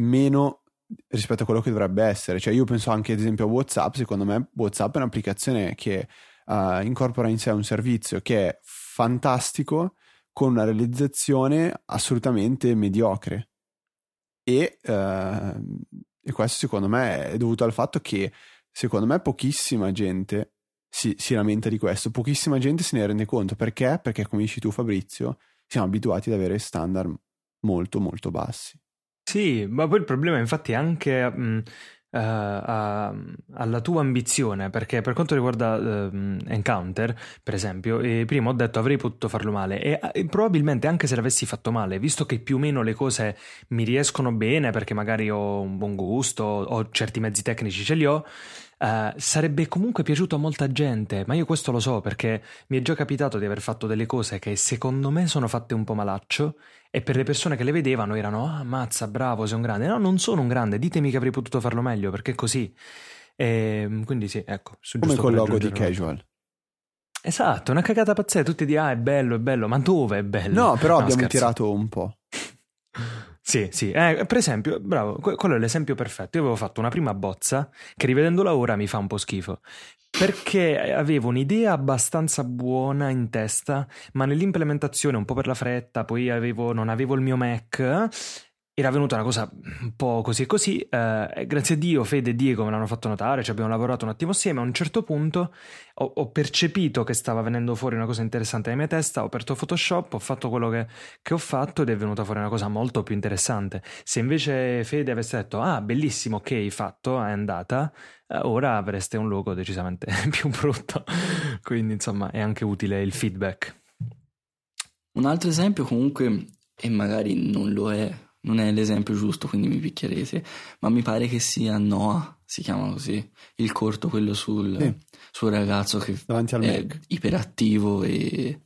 meno rispetto a quello che dovrebbe essere. Cioè io penso anche ad esempio a WhatsApp, secondo me WhatsApp è un'applicazione che uh, incorpora in sé un servizio che è fantastico con una realizzazione assolutamente mediocre. E, eh, e questo secondo me è dovuto al fatto che secondo me pochissima gente si, si, lamenta di questo, pochissima gente se ne rende conto. Perché? Perché come dici tu Fabrizio, siamo abituati ad avere standard molto molto bassi. Sì, ma poi il problema infatti è anche mh, uh, uh, alla tua ambizione, perché per quanto riguarda uh, Encounter, per esempio, eh, prima ho detto avrei potuto farlo male e, e, probabilmente anche se l'avessi fatto male, visto che più o meno le cose mi riescono bene perché magari ho un buon gusto, ho certi mezzi tecnici ce li ho, Uh, sarebbe comunque piaciuto a molta gente, ma io questo lo so perché mi è già capitato di aver fatto delle cose che secondo me sono fatte un po' malaccio e per le persone che le vedevano erano ah mazza bravo sei un grande, no non sono un grande, ditemi che avrei potuto farlo meglio perché è così. E, ehm, quindi sì, ecco. Come col logo di Casual. Esatto, una cagata pazzesca, tutti di ah è bello, è bello, ma dove è bello? No, però no, abbiamo scherzo. tirato un po'. (laughs) Sì, sì, eh, per esempio, bravo, quello è l'esempio perfetto. Io avevo fatto una prima bozza che rivedendola ora mi fa un po' schifo. Perché avevo un'idea abbastanza buona in testa, ma nell'implementazione, un po' per la fretta, poi avevo, non avevo il mio Mac era venuta una cosa un po' così e così. Eh, grazie a Dio, Fede e Diego me l'hanno fatto notare, ci abbiamo lavorato un attimo assieme. A un certo punto ho, ho, percepito che stava venendo fuori una cosa interessante nella mia testa, ho aperto Photoshop, ho fatto quello che, che, ho fatto ed è venuta fuori una cosa molto più interessante. Se invece Fede avesse detto, ah, bellissimo, ok, fatto, è andata, eh, ora avreste un logo decisamente (laughs) più brutto. Quindi, insomma, è anche utile il feedback. Un altro esempio comunque, e magari non lo è non è l'esempio giusto, quindi mi picchierete, ma mi pare che sia Noah, si chiama così, il corto, quello sul, sì. sul ragazzo che è Mac. iperattivo e,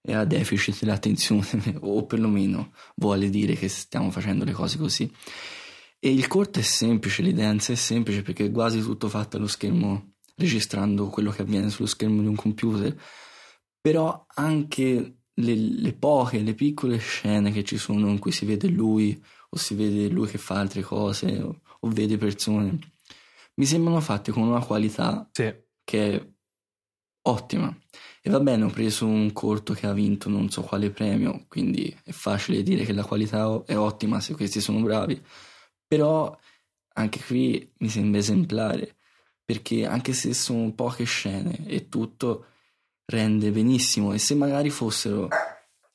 e ha deficit dell'attenzione, (laughs) o perlomeno vuole dire che stiamo facendo le cose così. E il corto è semplice, l'idea è semplice perché è quasi tutto fatto allo schermo, registrando quello che avviene sullo schermo di un computer, però anche le, le, poche, le piccole scene che ci sono in cui si vede lui o si vede lui che fa altre cose o, o vede persone, mi sembrano fatte con una qualità sì. che è ottima. E va bene, ho preso un corto che ha vinto non so quale premio, quindi è facile dire che la qualità è ottima se questi sono bravi. Però anche qui mi sembra esemplare, perché anche se sono poche scene e tutto, rende benissimo e se magari fossero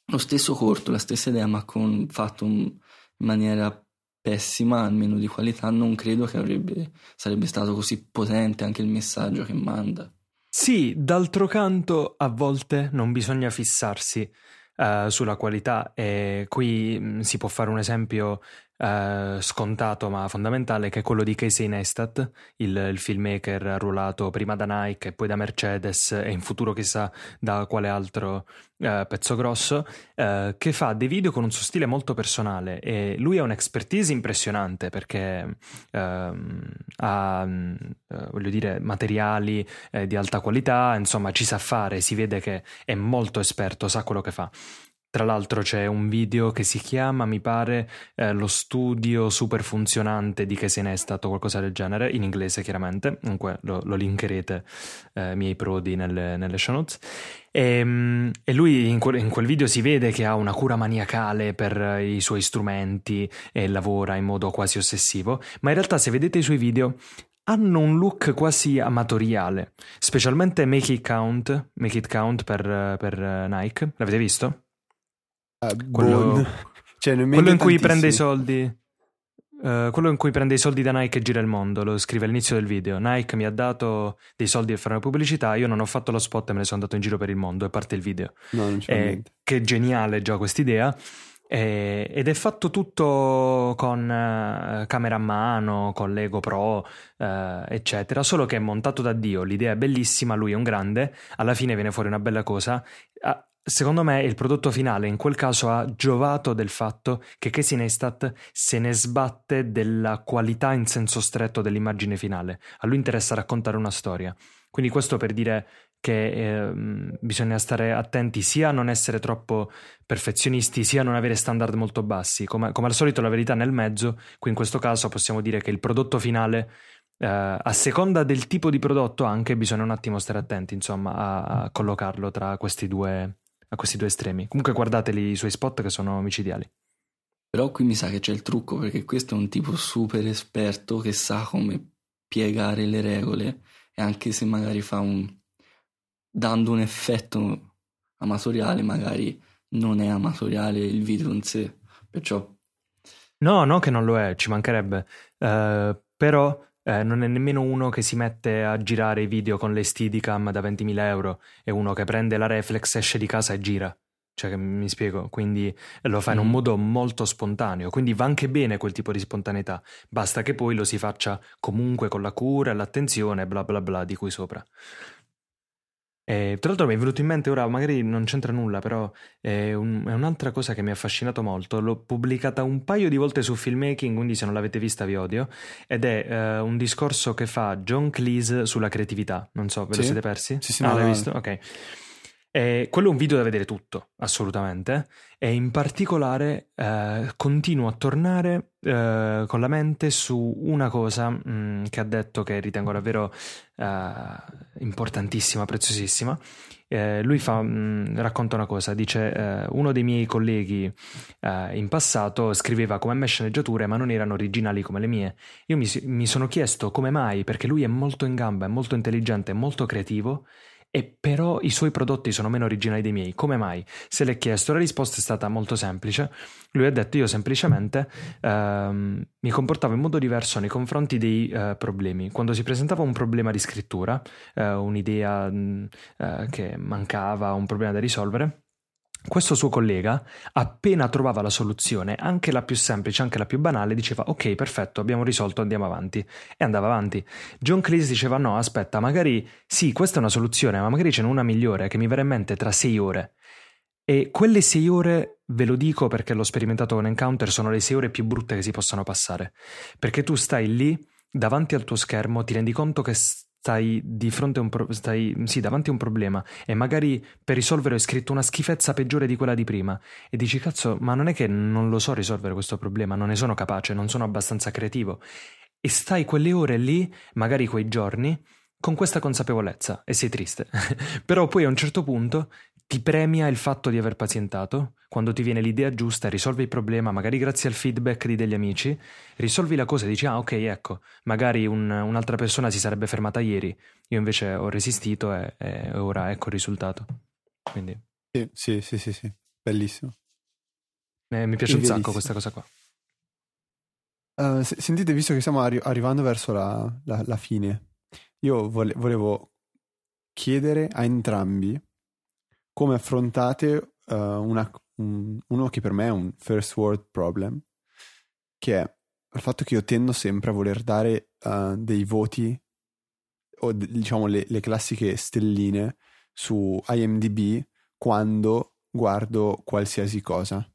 lo stesso corto, la stessa idea ma con, fatto in maniera pessima, almeno di qualità, non credo che avrebbe, sarebbe stato così potente anche il messaggio che manda. Sì, d'altro canto a volte non bisogna fissarsi uh, sulla qualità e qui mh, mm, si può fare un esempio Uh, scontato ma fondamentale che è quello di Casey Neistat, il, il, filmmaker arruolato prima da Nike e poi da Mercedes e in futuro chissà da quale altro uh, pezzo grosso, uh, che fa dei video con un suo stile molto personale e lui ha un'expertise impressionante perché ehm, ha voglio dire materiali eh, di alta qualità, insomma ci sa fare, si vede che è molto esperto, sa quello che fa. Tra l'altro c'è un video che si chiama, mi pare, eh, lo studio super funzionante di che se ne è stato qualcosa del genere, in inglese chiaramente, comunque lo, lo linkerete eh, miei prodi nelle, nelle show notes. E, ehm, e lui in quel, in quel, video si vede che ha una cura maniacale per i suoi strumenti e lavora in modo quasi ossessivo, ma in realtà se vedete i suoi video hanno un look quasi amatoriale, specialmente Make It Count, Make It Count per, per Nike, l'avete visto? Uh, quello, (laughs) cioè, quello in cui prende i soldi. Uh, quello in cui prende i soldi da Nike e gira il mondo, lo scrive all'inizio del video. Nike mi ha dato dei soldi per fare una pubblicità, io non ho fatto lo spot e me ne sono andato in giro per il mondo e parte il video. No, eh. Che geniale già quest'idea. Eh, ed è fatto tutto con uh, camera a mano, con Lego Pro, uh, eccetera. Solo che è montato da Dio. L'idea è bellissima, lui è un grande. Alla fine viene fuori una bella cosa. Uh, Secondo me il prodotto finale in quel caso ha giovato del fatto che Casey Neistat se ne sbatte della qualità in senso stretto dell'immagine finale. A lui interessa raccontare una storia. Quindi questo per dire che eh, bisogna stare attenti sia a non essere troppo perfezionisti, sia a non avere standard molto bassi. Come, come al solito la verità nel mezzo, qui in questo caso possiamo dire che il prodotto finale Uh, a seconda del tipo di prodotto anche bisogna un attimo stare attenti insomma a, a collocarlo tra questi due a questi due estremi. Comunque guardateli i suoi spot che sono micidiali. Però qui mi sa che c'è il trucco perché questo è un tipo super esperto che sa come piegare le regole e anche se magari fa un dando un effetto amatoriale magari non è amatoriale il video in sé perciò no no che non lo è ci mancherebbe uh, però eh, non è nemmeno uno che si mette a girare i video con le Steadicam da 20.000 euro, è uno che prende la reflex, esce di casa e gira. Cioè, mi spiego, quindi lo fa in un mm. modo molto spontaneo, quindi va anche bene quel tipo di spontaneità, basta che poi lo si faccia comunque con la cura e l'attenzione, bla bla bla di cui sopra. E, tra l'altro mi è venuto in mente ora, magari non c'entra nulla, però è, un, è, un'altra cosa che mi ha affascinato molto. L'ho pubblicata un paio di volte su Filmmaking, quindi se non l'avete vista vi odio. Ed è uh, un discorso che fa John Cleese sulla creatività. Non so, ve lo siete persi? Sì, sì, ah, no, l'hai no. visto? Ok. E quello è un video da vedere tutto, assolutamente, e in particolare eh, continuo a tornare eh, con la mente su una cosa mh, mm, che ha detto che ritengo davvero eh, importantissima, preziosissima. Eh, lui fa, mh, mm, racconta una cosa, dice eh, uno dei miei colleghi eh, in passato scriveva come me sceneggiature ma non erano originali come le mie. Io mi, mi sono chiesto come mai, perché lui è molto in gamba, è molto intelligente, è molto creativo e però i suoi prodotti sono meno originali dei miei. Come mai? Se l'è chiesto, la risposta è stata molto semplice. Lui ha detto: Io semplicemente ehm, mi comportavo in modo diverso nei confronti dei eh, problemi. Quando si presentava un problema di scrittura, eh, un'idea mm, eh, che mancava, un problema da risolvere questo suo collega, appena trovava la soluzione, anche la più semplice, anche la più banale, diceva ok, perfetto, abbiamo risolto, andiamo avanti. E andava avanti. John Cleese diceva no, aspetta, magari sì, questa è una soluzione, ma magari ce n'è una migliore che mi verrà in mente tra sei ore. E quelle sei ore, ve lo dico perché l'ho sperimentato con Encounter, sono le sei ore più brutte che si possano passare. Perché tu stai lì, davanti al tuo schermo, ti rendi conto che stai di pro- stai, sì, davanti a un problema e magari per risolverlo hai scritto una schifezza peggiore di quella di prima e dici cazzo, ma non è che non lo so risolvere questo problema, non ne sono capace, non sono abbastanza creativo e stai quelle ore lì, magari quei giorni, con questa consapevolezza e sei triste. (laughs) Però poi a un certo punto ti premia il fatto di aver pazientato, quando ti viene l'idea giusta, risolvi il problema, magari grazie al feedback di degli amici, risolvi la cosa e dici, ah ok, ecco, magari un, un'altra persona si sarebbe fermata ieri, io invece ho resistito e, e ora ecco il risultato. Quindi... Sì, sì, sì, sì, sì. bellissimo. Eh, mi piace un sacco questa cosa qua. Uh, sentite, visto che stiamo arri- arrivando verso la, la, la fine, io vole- volevo chiedere a entrambi come affrontate uh, una, un, uno che per me è un first world problem, che è il fatto che io tendo sempre a voler dare uh, dei voti o diciamo le, le, classiche stelline su IMDb quando guardo qualsiasi cosa.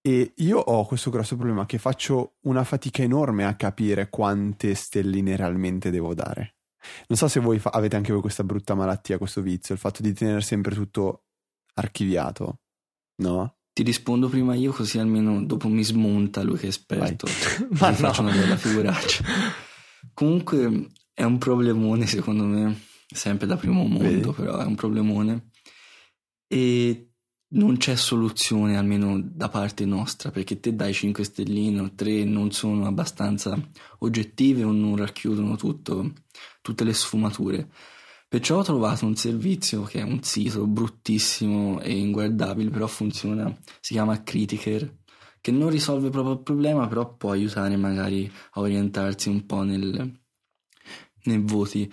E io ho questo grosso problema che faccio una fatica enorme a capire quante stelline realmente devo dare. Non so se voi fa- avete anche voi questa brutta malattia, questo vizio, il fatto di tenere sempre tutto archiviato, no? Ti rispondo prima io così almeno dopo mi smonta lui che è esperto. (laughs) Ma no. faccio una bella figuraccia. Comunque è un problemone secondo me, sempre da primo mondo Vedi? però è un problemone. E non c'è soluzione almeno da parte nostra perché te dai 5 stelline o 3 non sono abbastanza oggettive o non racchiudono tutto, tutte le sfumature. Perciò ho trovato un servizio che è un sito bruttissimo e inguardabile, però funziona, si chiama Critiker, che non risolve proprio il problema, però può aiutare magari a orientarsi un po' nel, nei voti,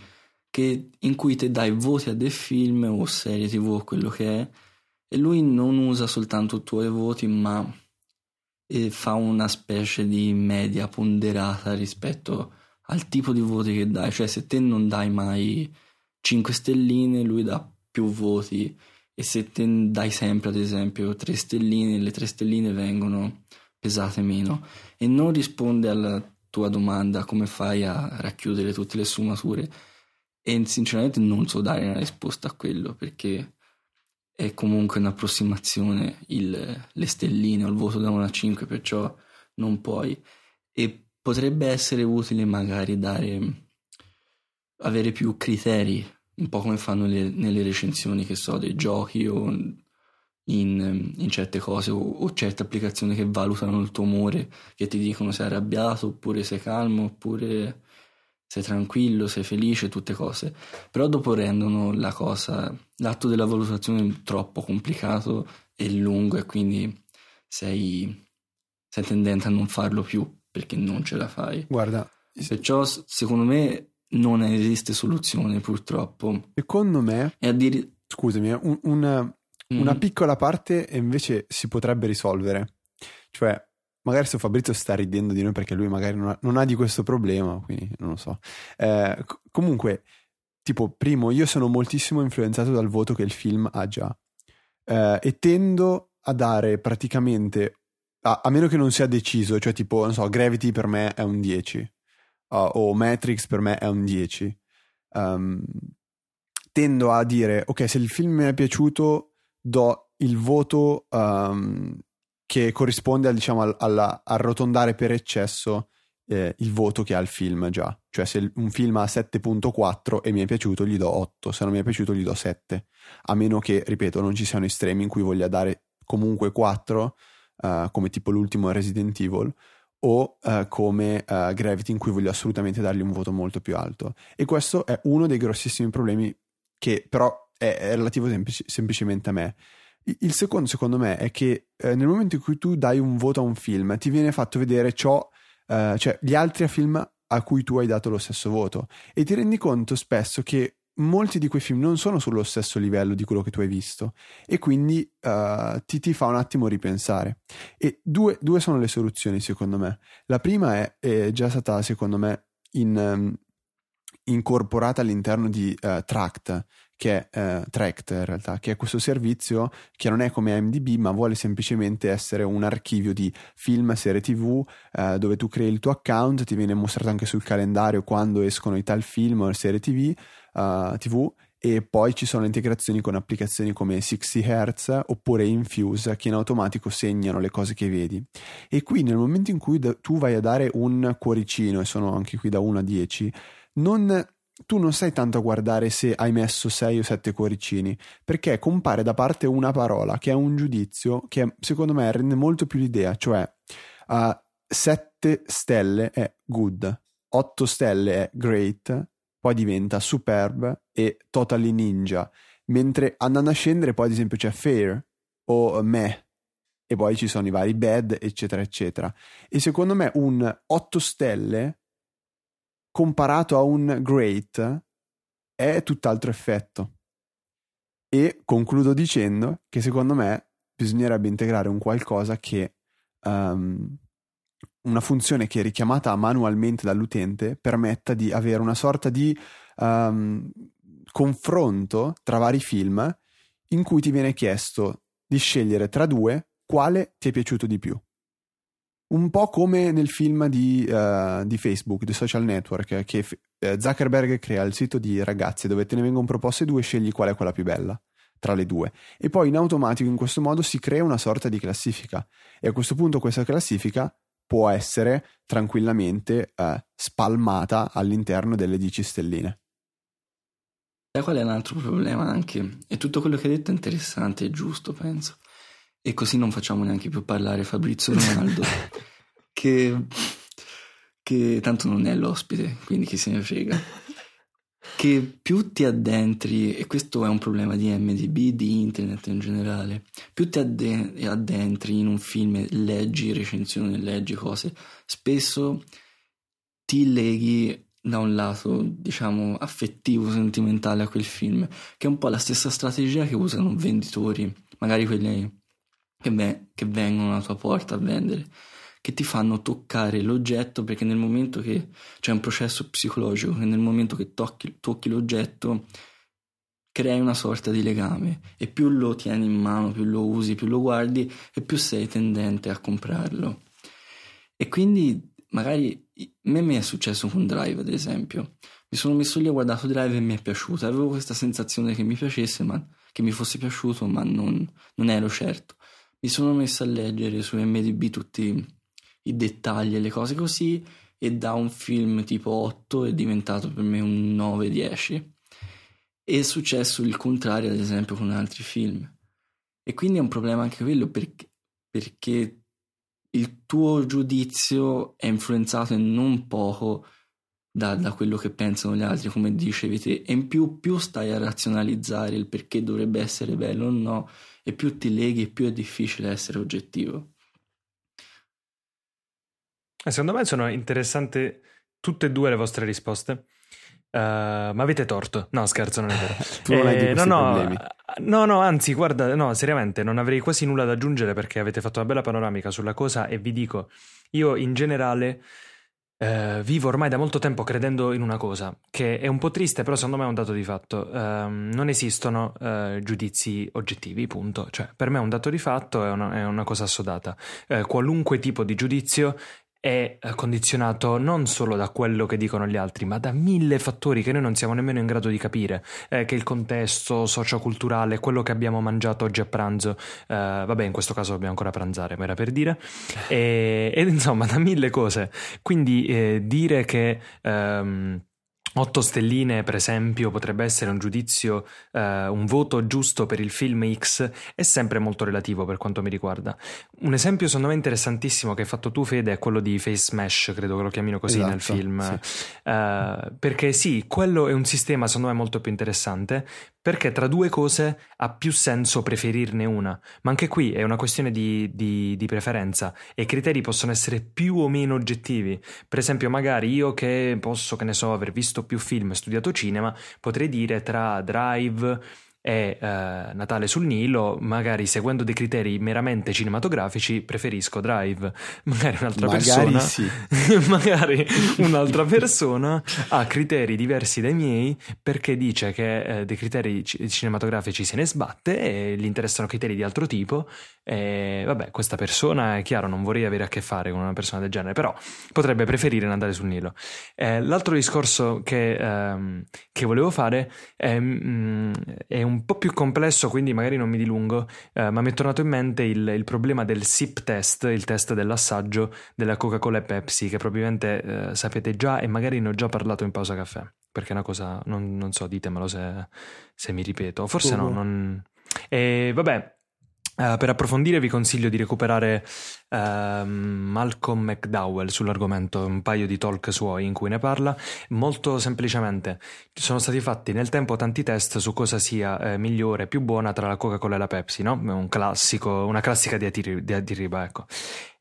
che, in cui te dai voti a dei film o serie tv o quello che è, e lui non usa soltanto i tuoi voti, ma fa una specie di media ponderata rispetto al tipo di voti che dai. Cioè, se te non dai mai 5 stelline, lui dà più voti. E se te dai sempre, ad esempio, 3 stelline, le 3 stelline vengono pesate meno. E non risponde alla tua domanda come fai a racchiudere tutte le sfumature. E sinceramente non so dare una risposta a quello perché è comunque un'approssimazione il, le stelline o il voto da 1 a 5, perciò non puoi. E potrebbe essere utile magari dare, avere più criteri un po' come fanno le, nelle recensioni, che so, dei giochi o in, in certe cose o, o, certe applicazioni che valutano il tuo umore, che ti dicono se sei arrabbiato oppure sei calmo oppure sei tranquillo, sei felice, tutte cose. Però dopo rendono la cosa, l'atto della valutazione troppo complicato e lungo e quindi sei, sei tendente a non farlo più perché non ce la fai. Guarda, perciò secondo me non esiste soluzione purtroppo. Secondo me, e a dire... scusami, eh, un, una, una mm. piccola parte invece si potrebbe risolvere. Cioè, magari se Fabrizio sta ridendo di noi perché lui magari non ha, non ha di questo problema, quindi non lo so. Eh, comunque, tipo, primo, io sono moltissimo influenzato dal voto che il film ha già eh, e tendo a dare praticamente, a, a, meno che non sia deciso, cioè tipo, non so, Gravity per me è un 10 uh, o Matrix per me è un 10. Um, ehm, tendo a dire, ok, se il film mi è piaciuto do il voto um, che corrisponde diciamo, al, alla, arrotondare per eccesso eh, il voto che ha il film già. Cioè se un film ha 7.4 e mi è piaciuto gli do 8, se non mi è piaciuto gli do 7. A meno che, ripeto, non ci siano estremi in cui voglia dare comunque 4, uh, eh, come tipo l'ultimo Resident Evil, o uh, come uh, Gravity in cui voglio assolutamente dargli un voto molto più alto. E questo è uno dei grossissimi problemi che però è, è relativo semplici, semplicemente a me. Il secondo, secondo me, è che eh, nel momento in cui tu dai un voto a un film, ti viene fatto vedere ciò, eh, cioè gli altri film a cui tu hai dato lo stesso voto. E ti rendi conto spesso che molti di quei film non sono sullo stesso livello di quello che tu hai visto e quindi uh, ti, ti, fa un attimo ripensare. E due, due, sono le soluzioni, secondo me. La prima è, è già stata, secondo me, in, um, incorporata all'interno di uh, Tract, che è uh, Tract in realtà, che è questo servizio che non è come IMDb, ma vuole semplicemente essere un archivio di film, serie TV, uh, dove tu crei il tuo account, ti viene mostrato anche sul calendario quando escono i tal film o serie TV, uh, TV e poi ci sono integrazioni con applicazioni come 60 Hz oppure Infuse che in automatico segnano le cose che vedi. E qui nel momento in cui tu vai a dare un cuoricino, e sono anche qui da 1 a 10, non, tu non stai tanto a guardare se hai messo 6 o 7 cuoricini, perché compare da parte una parola che è un giudizio che secondo me rende molto più l'idea, cioè uh, 7 stelle è good, 8 stelle è great, poi diventa superb e totally ninja, mentre andando a scendere poi ad esempio c'è fair o meh e poi ci sono i vari bad eccetera eccetera. E secondo me un 8 stelle comparato a un great è tutt'altro effetto. E concludo dicendo che secondo me bisognerebbe integrare un qualcosa che um, una funzione che richiamata manualmente dall'utente permetta di avere una sorta di um, confronto tra vari film in cui ti viene chiesto di scegliere tra due quale ti è piaciuto di più un po' come nel film di, uh, di Facebook, di social network, che uh, Zuckerberg crea il sito di ragazzi dove te ne vengono proposte due e scegli qual è quella più bella tra le due. E poi in automatico in questo modo si crea una sorta di classifica e a questo punto questa classifica può essere tranquillamente uh, spalmata all'interno delle 10 stelline. E qual è un altro problema anche? E tutto quello che hai detto è interessante e giusto, penso. E così non facciamo neanche più parlare Fabrizio Ronaldo, (laughs) che, che tanto non è l'ospite, quindi chi se ne frega. Che più ti addentri, e questo è un problema di MDB, di internet in generale, più ti addentri in un film, leggi recensioni, leggi cose, spesso ti leghi da un lato, diciamo, affettivo, sentimentale a quel film, che è un po' la stessa strategia che usano venditori, magari quelli che, ve- che vengono alla tua porta a vendere, che ti fanno toccare l'oggetto perché nel momento che c'è un processo psicologico, che nel momento che tocchi, tocchi l'oggetto crei una sorta di legame e più lo tieni in mano, più lo usi, più lo guardi e più sei tendente a comprarlo. E quindi magari a me è successo con Drive ad esempio. Mi sono messo lì, ho guardato Drive e mi è piaciuto. Avevo questa sensazione che mi piacesse, ma che mi fosse piaciuto, ma non, non ero certo mi sono messo a leggere su MDB tutti i dettagli e le cose così e da un film tipo 8 è diventato per me un 9-10 è successo il contrario, ad esempio, con altri film. E quindi è un problema anche quello perché, perché il tuo giudizio è influenzato non poco da, da, quello che pensano gli altri, come dicevi te, e in più, più stai a razionalizzare il perché dovrebbe essere bello o no, e più ti leghi più è difficile essere oggettivo. Eh, secondo me sono interessanti tutte e due le vostre risposte. Uh, ma avete torto. No, scherzo, non è vero. (laughs) tu non eh, hai no, no, problemi. No, no, anzi, guarda, no, seriamente, non avrei quasi nulla da aggiungere perché avete fatto una bella panoramica sulla cosa e vi dico, io in generale eh, vivo ormai da molto tempo credendo in una cosa, che è un po' triste, però secondo me è un dato di fatto. Uh, non esistono uh, giudizi oggettivi, punto. Cioè, per me è un dato di fatto, è una, è una cosa assodata. Uh, qualunque tipo di giudizio è eh, condizionato non solo da quello che dicono gli altri, ma da mille fattori che noi non siamo nemmeno in grado di capire, eh, che il contesto socioculturale, quello che abbiamo mangiato oggi a pranzo, eh, vabbè in questo caso dobbiamo ancora pranzare, ma era per dire, (laughs) e, e insomma da mille cose. Quindi eh, dire che... Ehm, 8 stelline, per esempio, potrebbe essere un giudizio, eh, un voto giusto per il film X, è sempre molto relativo per quanto mi riguarda. Un esempio secondo me interessantissimo che hai fatto tu, Fede, è quello di Face Smash, credo che lo chiamino così esatto, nel film. Sì. Uh, perché sì, quello è un sistema secondo me molto più interessante, perché tra due cose ha più senso preferirne una, ma anche qui è una questione di, di, di, preferenza e i criteri possono essere più o meno oggettivi. Per esempio, magari io che posso, che ne so, aver visto più film studiato cinema, potrei dire tra Drive e eh, Natale sul Nilo, magari seguendo dei criteri meramente cinematografici, preferisco Drive. (laughs) Magari un'altra magari persona, sì. (laughs) magari un'altra persona ha criteri diversi dai miei perché dice che eh, dei criteri c- cinematografici se ne sbatte e gli interessano criteri di altro tipo. E vabbè, questa persona è chiaro, non vorrei avere a che fare con una persona del genere, però potrebbe preferire Natale sul Nilo. Eh, l'altro discorso che, ehm, che volevo fare è, mm, è un un po' più complesso, quindi magari non mi dilungo, eh, ma mi è tornato in mente il, il, problema del SIP test, il test dell'assaggio della Coca-Cola e Pepsi, che probabilmente eh, sapete già e magari ne ho già parlato in pausa caffè, perché è una cosa, non, non so, ditemelo se, se, mi ripeto, forse uh no, non... E vabbè, Uh, per approfondire vi consiglio di recuperare uh, Malcolm McDowell sull'argomento, un paio di talk suoi in cui ne parla. Molto semplicemente sono stati fatti nel tempo tanti test su cosa sia eh, migliore, più buona tra la Coca-Cola e la Pepsi, no? Un classico, una classica diatriba, ecco.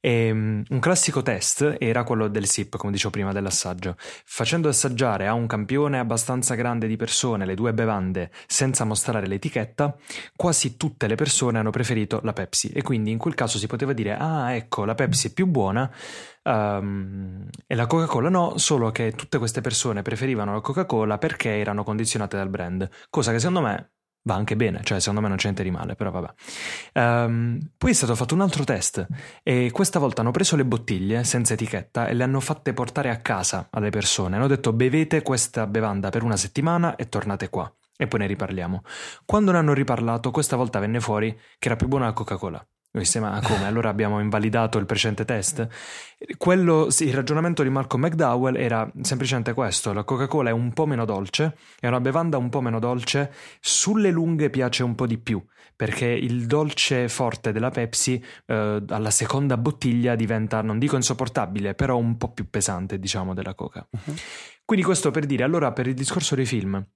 E, um, un classico test era quello del SIP, come dicevo prima, dell'assaggio. Facendo assaggiare a un campione abbastanza grande di persone le due bevande senza mostrare l'etichetta, quasi tutte le persone hanno preferito la Pepsi. E quindi in quel caso si poteva dire ah ecco la Pepsi è più buona um, e la Coca-Cola no, solo che tutte queste persone preferivano la Coca-Cola perché erano condizionate dal brand, cosa che secondo me va anche bene, cioè secondo me non c'è niente di male, però vabbè. Um, poi è stato fatto un altro test e questa volta hanno preso le bottiglie senza etichetta e le hanno fatte portare a casa alle persone. Hanno detto bevete questa bevanda per una settimana e tornate qua. E poi ne riparliamo. Quando ne hanno riparlato, questa volta venne fuori che era più buona la Coca-Cola. Noi disse, ma come? Allora abbiamo invalidato il precedente test? Quello, sì, il ragionamento di Malcolm McDowell era semplicemente questo: la Coca-Cola è un po' meno dolce, è una bevanda un po' meno dolce, sulle lunghe piace un po' di più, perché il dolce forte della Pepsi eh, alla seconda bottiglia diventa, non dico insopportabile, però un po' più pesante, diciamo, della Coca. Uh-huh. Quindi questo per dire, allora per il discorso dei film,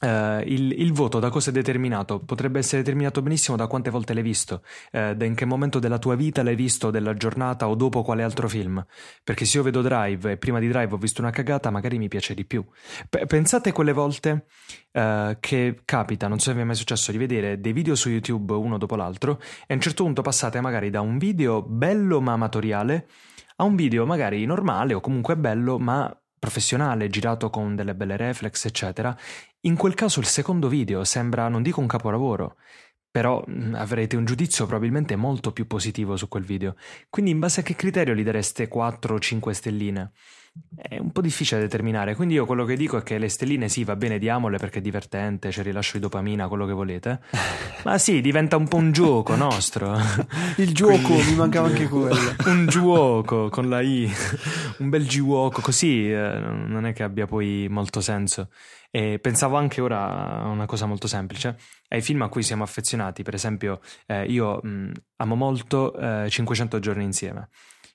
Uh, il, il, voto da cosa è determinato? Potrebbe essere determinato benissimo da quante volte l'hai visto, uh, da in che momento della tua vita l'hai visto, della giornata o dopo quale altro film. Perché se io vedo Drive e prima di Drive ho visto una cagata, magari mi piace di più. P- pensate quelle volte uh, che capita, non so se vi è mai successo, di vedere dei video su YouTube uno dopo l'altro e a un certo punto passate magari da un video bello ma amatoriale a un video magari normale o comunque bello ma professionale, girato con delle belle reflex, eccetera, in quel caso il secondo video sembra, non dico un capolavoro, però mm, avrete un giudizio probabilmente molto più positivo su quel video. Quindi in base a che criterio gli dareste 4 o 5 stelline? È un po' difficile da determinare. Quindi io quello che dico è che le stelline sì, va bene, diamole perché è divertente, c'è rilascio di dopamina, quello che volete. (laughs) Ma sì, diventa un po' un gioco nostro. (laughs) Il gioco, Quindi- mi mancava anche quello. (laughs) un gioco con la I, un bel gioco, così eh, non è che abbia poi molto senso. E pensavo anche ora a una cosa molto semplice, ai film a cui siamo affezionati, per esempio eh, io mh, amo molto eh, 500 giorni insieme,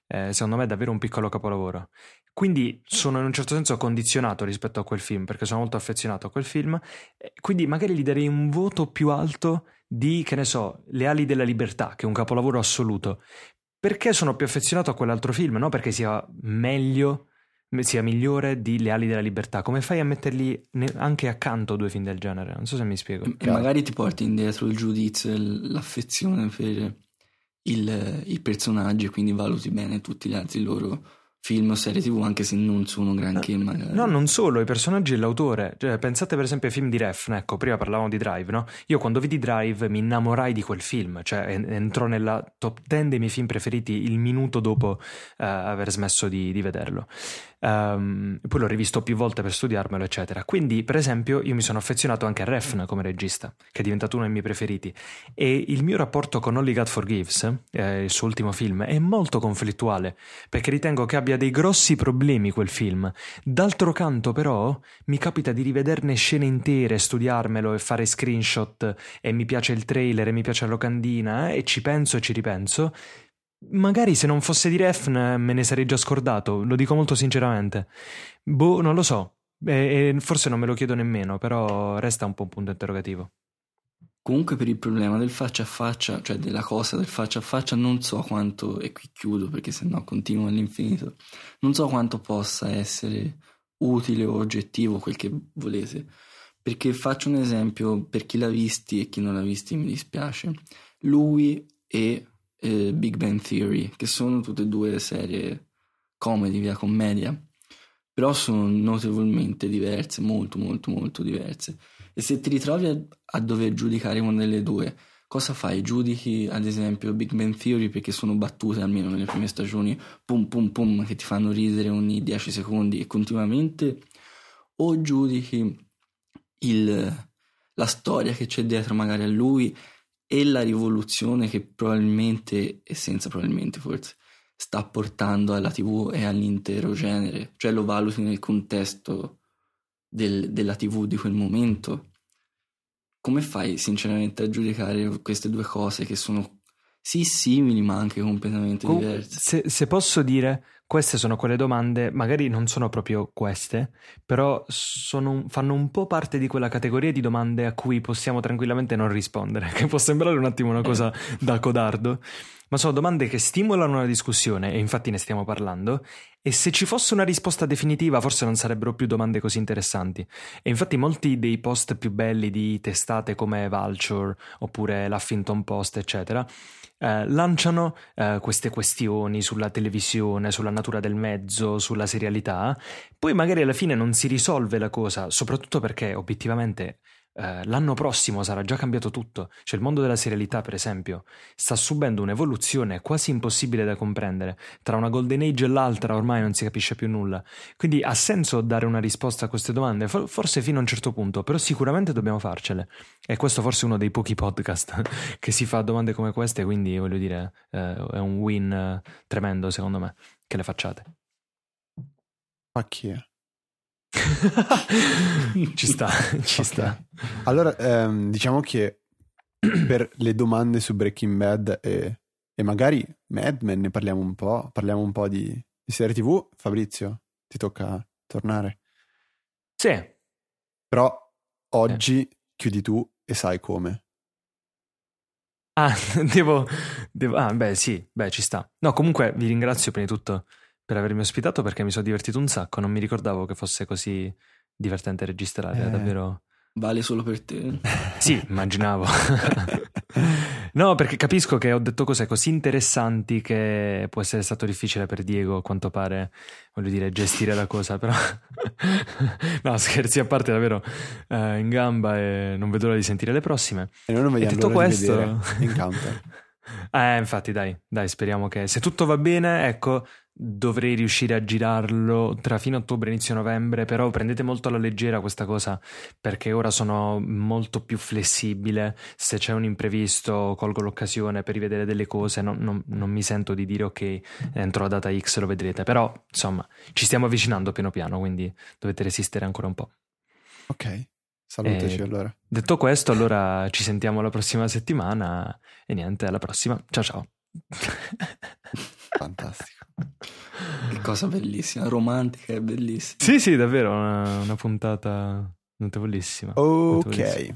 Eh, secondo me è davvero un piccolo capolavoro. Quindi sono in un certo senso condizionato rispetto a quel film, perché sono molto affezionato a quel film, eh, quindi magari gli darei un voto più alto di, che ne so, Le ali della libertà, che è un capolavoro assoluto. Perché sono più affezionato a quell'altro film? No perché sia meglio, sia migliore di Le ali della libertà. Come fai a metterli anche accanto due film del genere? Non so se mi spiego. E magari ti porti indietro il giudizio e l'affezione per il- i personaggi, quindi valuti bene tutti gli altri loro film o serie tv, anche se non sono granché magari. No, non solo, i personaggi e l'autore. Cioè, pensate per esempio ai film di Refn, ecco, prima parlavamo di Drive, no? Io quando vidi Drive mi innamorai di quel film, cioè en- entrò nella top 10 dei miei film preferiti il minuto dopo eh, aver smesso di, di vederlo. Ehm, poi l'ho rivisto più volte per studiarmelo, eccetera. Quindi, per esempio, io mi sono affezionato anche a Refn come regista, che è diventato uno dei miei preferiti. E il mio rapporto con Only God Forgives, eh, il suo ultimo film, è molto conflittuale, perché ritengo che abbia dei grossi problemi quel film. D'altro canto, però, mi capita di rivederne scene intere, studiarmelo e fare screenshot, e mi piace il trailer, e mi piace la locandina, eh, e ci penso e ci ripenso. Magari se non fosse di Refn eh, me ne sarei già scordato, lo dico molto sinceramente. Boh, non lo so. E, e forse non me lo chiedo nemmeno, però resta un po' un punto interrogativo. Comunque per il problema del faccia a faccia, cioè della cosa del faccia a faccia, non so quanto, e qui chiudo perché sennò continuo all'infinito, non so quanto possa essere utile o oggettivo quel che volete. Perché faccio un esempio per chi l'ha visti e chi non l'ha visti mi dispiace. Lui e eh, Big Bang Theory, che sono tutte e due serie comedy, via commedia, però sono notevolmente diverse, molto molto molto diverse. E se ti ritrovi a, a dover giudicare una delle due, cosa fai? Giudichi ad esempio Big Bang Theory perché sono battute almeno nelle prime stagioni, pum pum pum, che ti fanno ridere ogni 10 secondi e continuamente, o giudichi il- la storia che c'è dietro magari a lui e la rivoluzione che probabilmente, e senza probabilmente forse, sta portando alla TV e all'intero genere, cioè lo valuti nel contesto del- della TV di quel momento. Come fai sinceramente a giudicare queste due cose che sono sì simili ma anche completamente Com- diverse? se, se posso dire, queste sono quelle domande, magari non sono proprio queste, però sono fanno un po' parte di quella categoria di domande a cui possiamo tranquillamente non rispondere, (laughs) che può sembrare un attimo una cosa (laughs) da codardo, ma sono domande che stimolano una discussione, e infatti ne stiamo parlando, e se ci fosse una risposta definitiva forse non sarebbero più domande così interessanti. E infatti molti dei post più belli di testate come Vulture oppure l'Huffington Post, eccetera, eh, lanciano eh, queste questioni sulla televisione, sulla natura del mezzo, sulla serialità, poi magari alla fine non si risolve la cosa, soprattutto perché obiettivamente eh, l'anno prossimo sarà già cambiato tutto, cioè il mondo della serialità per esempio. Sta subendo un'evoluzione quasi impossibile da comprendere, tra una golden age e l'altra ormai non si capisce più nulla, quindi ha senso dare una risposta a queste domande, For- forse fino a un certo punto, però sicuramente dobbiamo farcele. E questo forse è uno dei pochi podcast (laughs) che si fa domande come queste, quindi voglio dire, eh, è un win eh, tremendo secondo me che le facciate. Ma chi è? (laughs) ci sta, ci Ok. sta. Allora, ehm, diciamo che (clears throat) per le domande su Breaking Bad e, e magari Mad Men ne parliamo un po', parliamo un po' di, di serie TV, Fabrizio, ti tocca tornare. Sì, Però oggi chiudi tu e sai come. ah, (laughs) devo, devo- ah, beh, sì, beh, ci sta. No, comunque vi ringrazio prima di tutto per avermi ospitato perché mi sono divertito un sacco. Non mi ricordavo che fosse così divertente registrare, Eh. davvero. Vale solo per te. (laughs) Sì, immaginavo. (laughs) no, perché capisco che ho detto cose così interessanti che può essere stato difficile per Diego, a quanto pare, voglio dire, gestire la cosa, però... (laughs) no, scherzi a parte, davvero eh, in gamba e non vedo l'ora di sentire le prossime. E noi non E vediamo detto l'ora questo... di vedere Encounter. Eh, infatti, dai, dai, speriamo che se tutto va bene, ecco, dovrei riuscire a girarlo tra fine ottobre e inizio novembre, però prendete molto alla leggera questa cosa perché ora sono molto più flessibile, se c'è un imprevisto colgo l'occasione per rivedere delle cose, non, non, non mi sento di dire ok, entro la data X lo vedrete, però insomma ci stiamo avvicinando piano piano, quindi dovete resistere ancora un po'. Ok, salutaci E- allora. Detto questo, allora ci sentiamo la prossima settimana e niente, alla prossima. Ciao ciao. Fantastico. Che cosa bellissima, romantica e bellissima. sì, sì, davvero, una, una puntata notevolissima. Ok. notevolissima.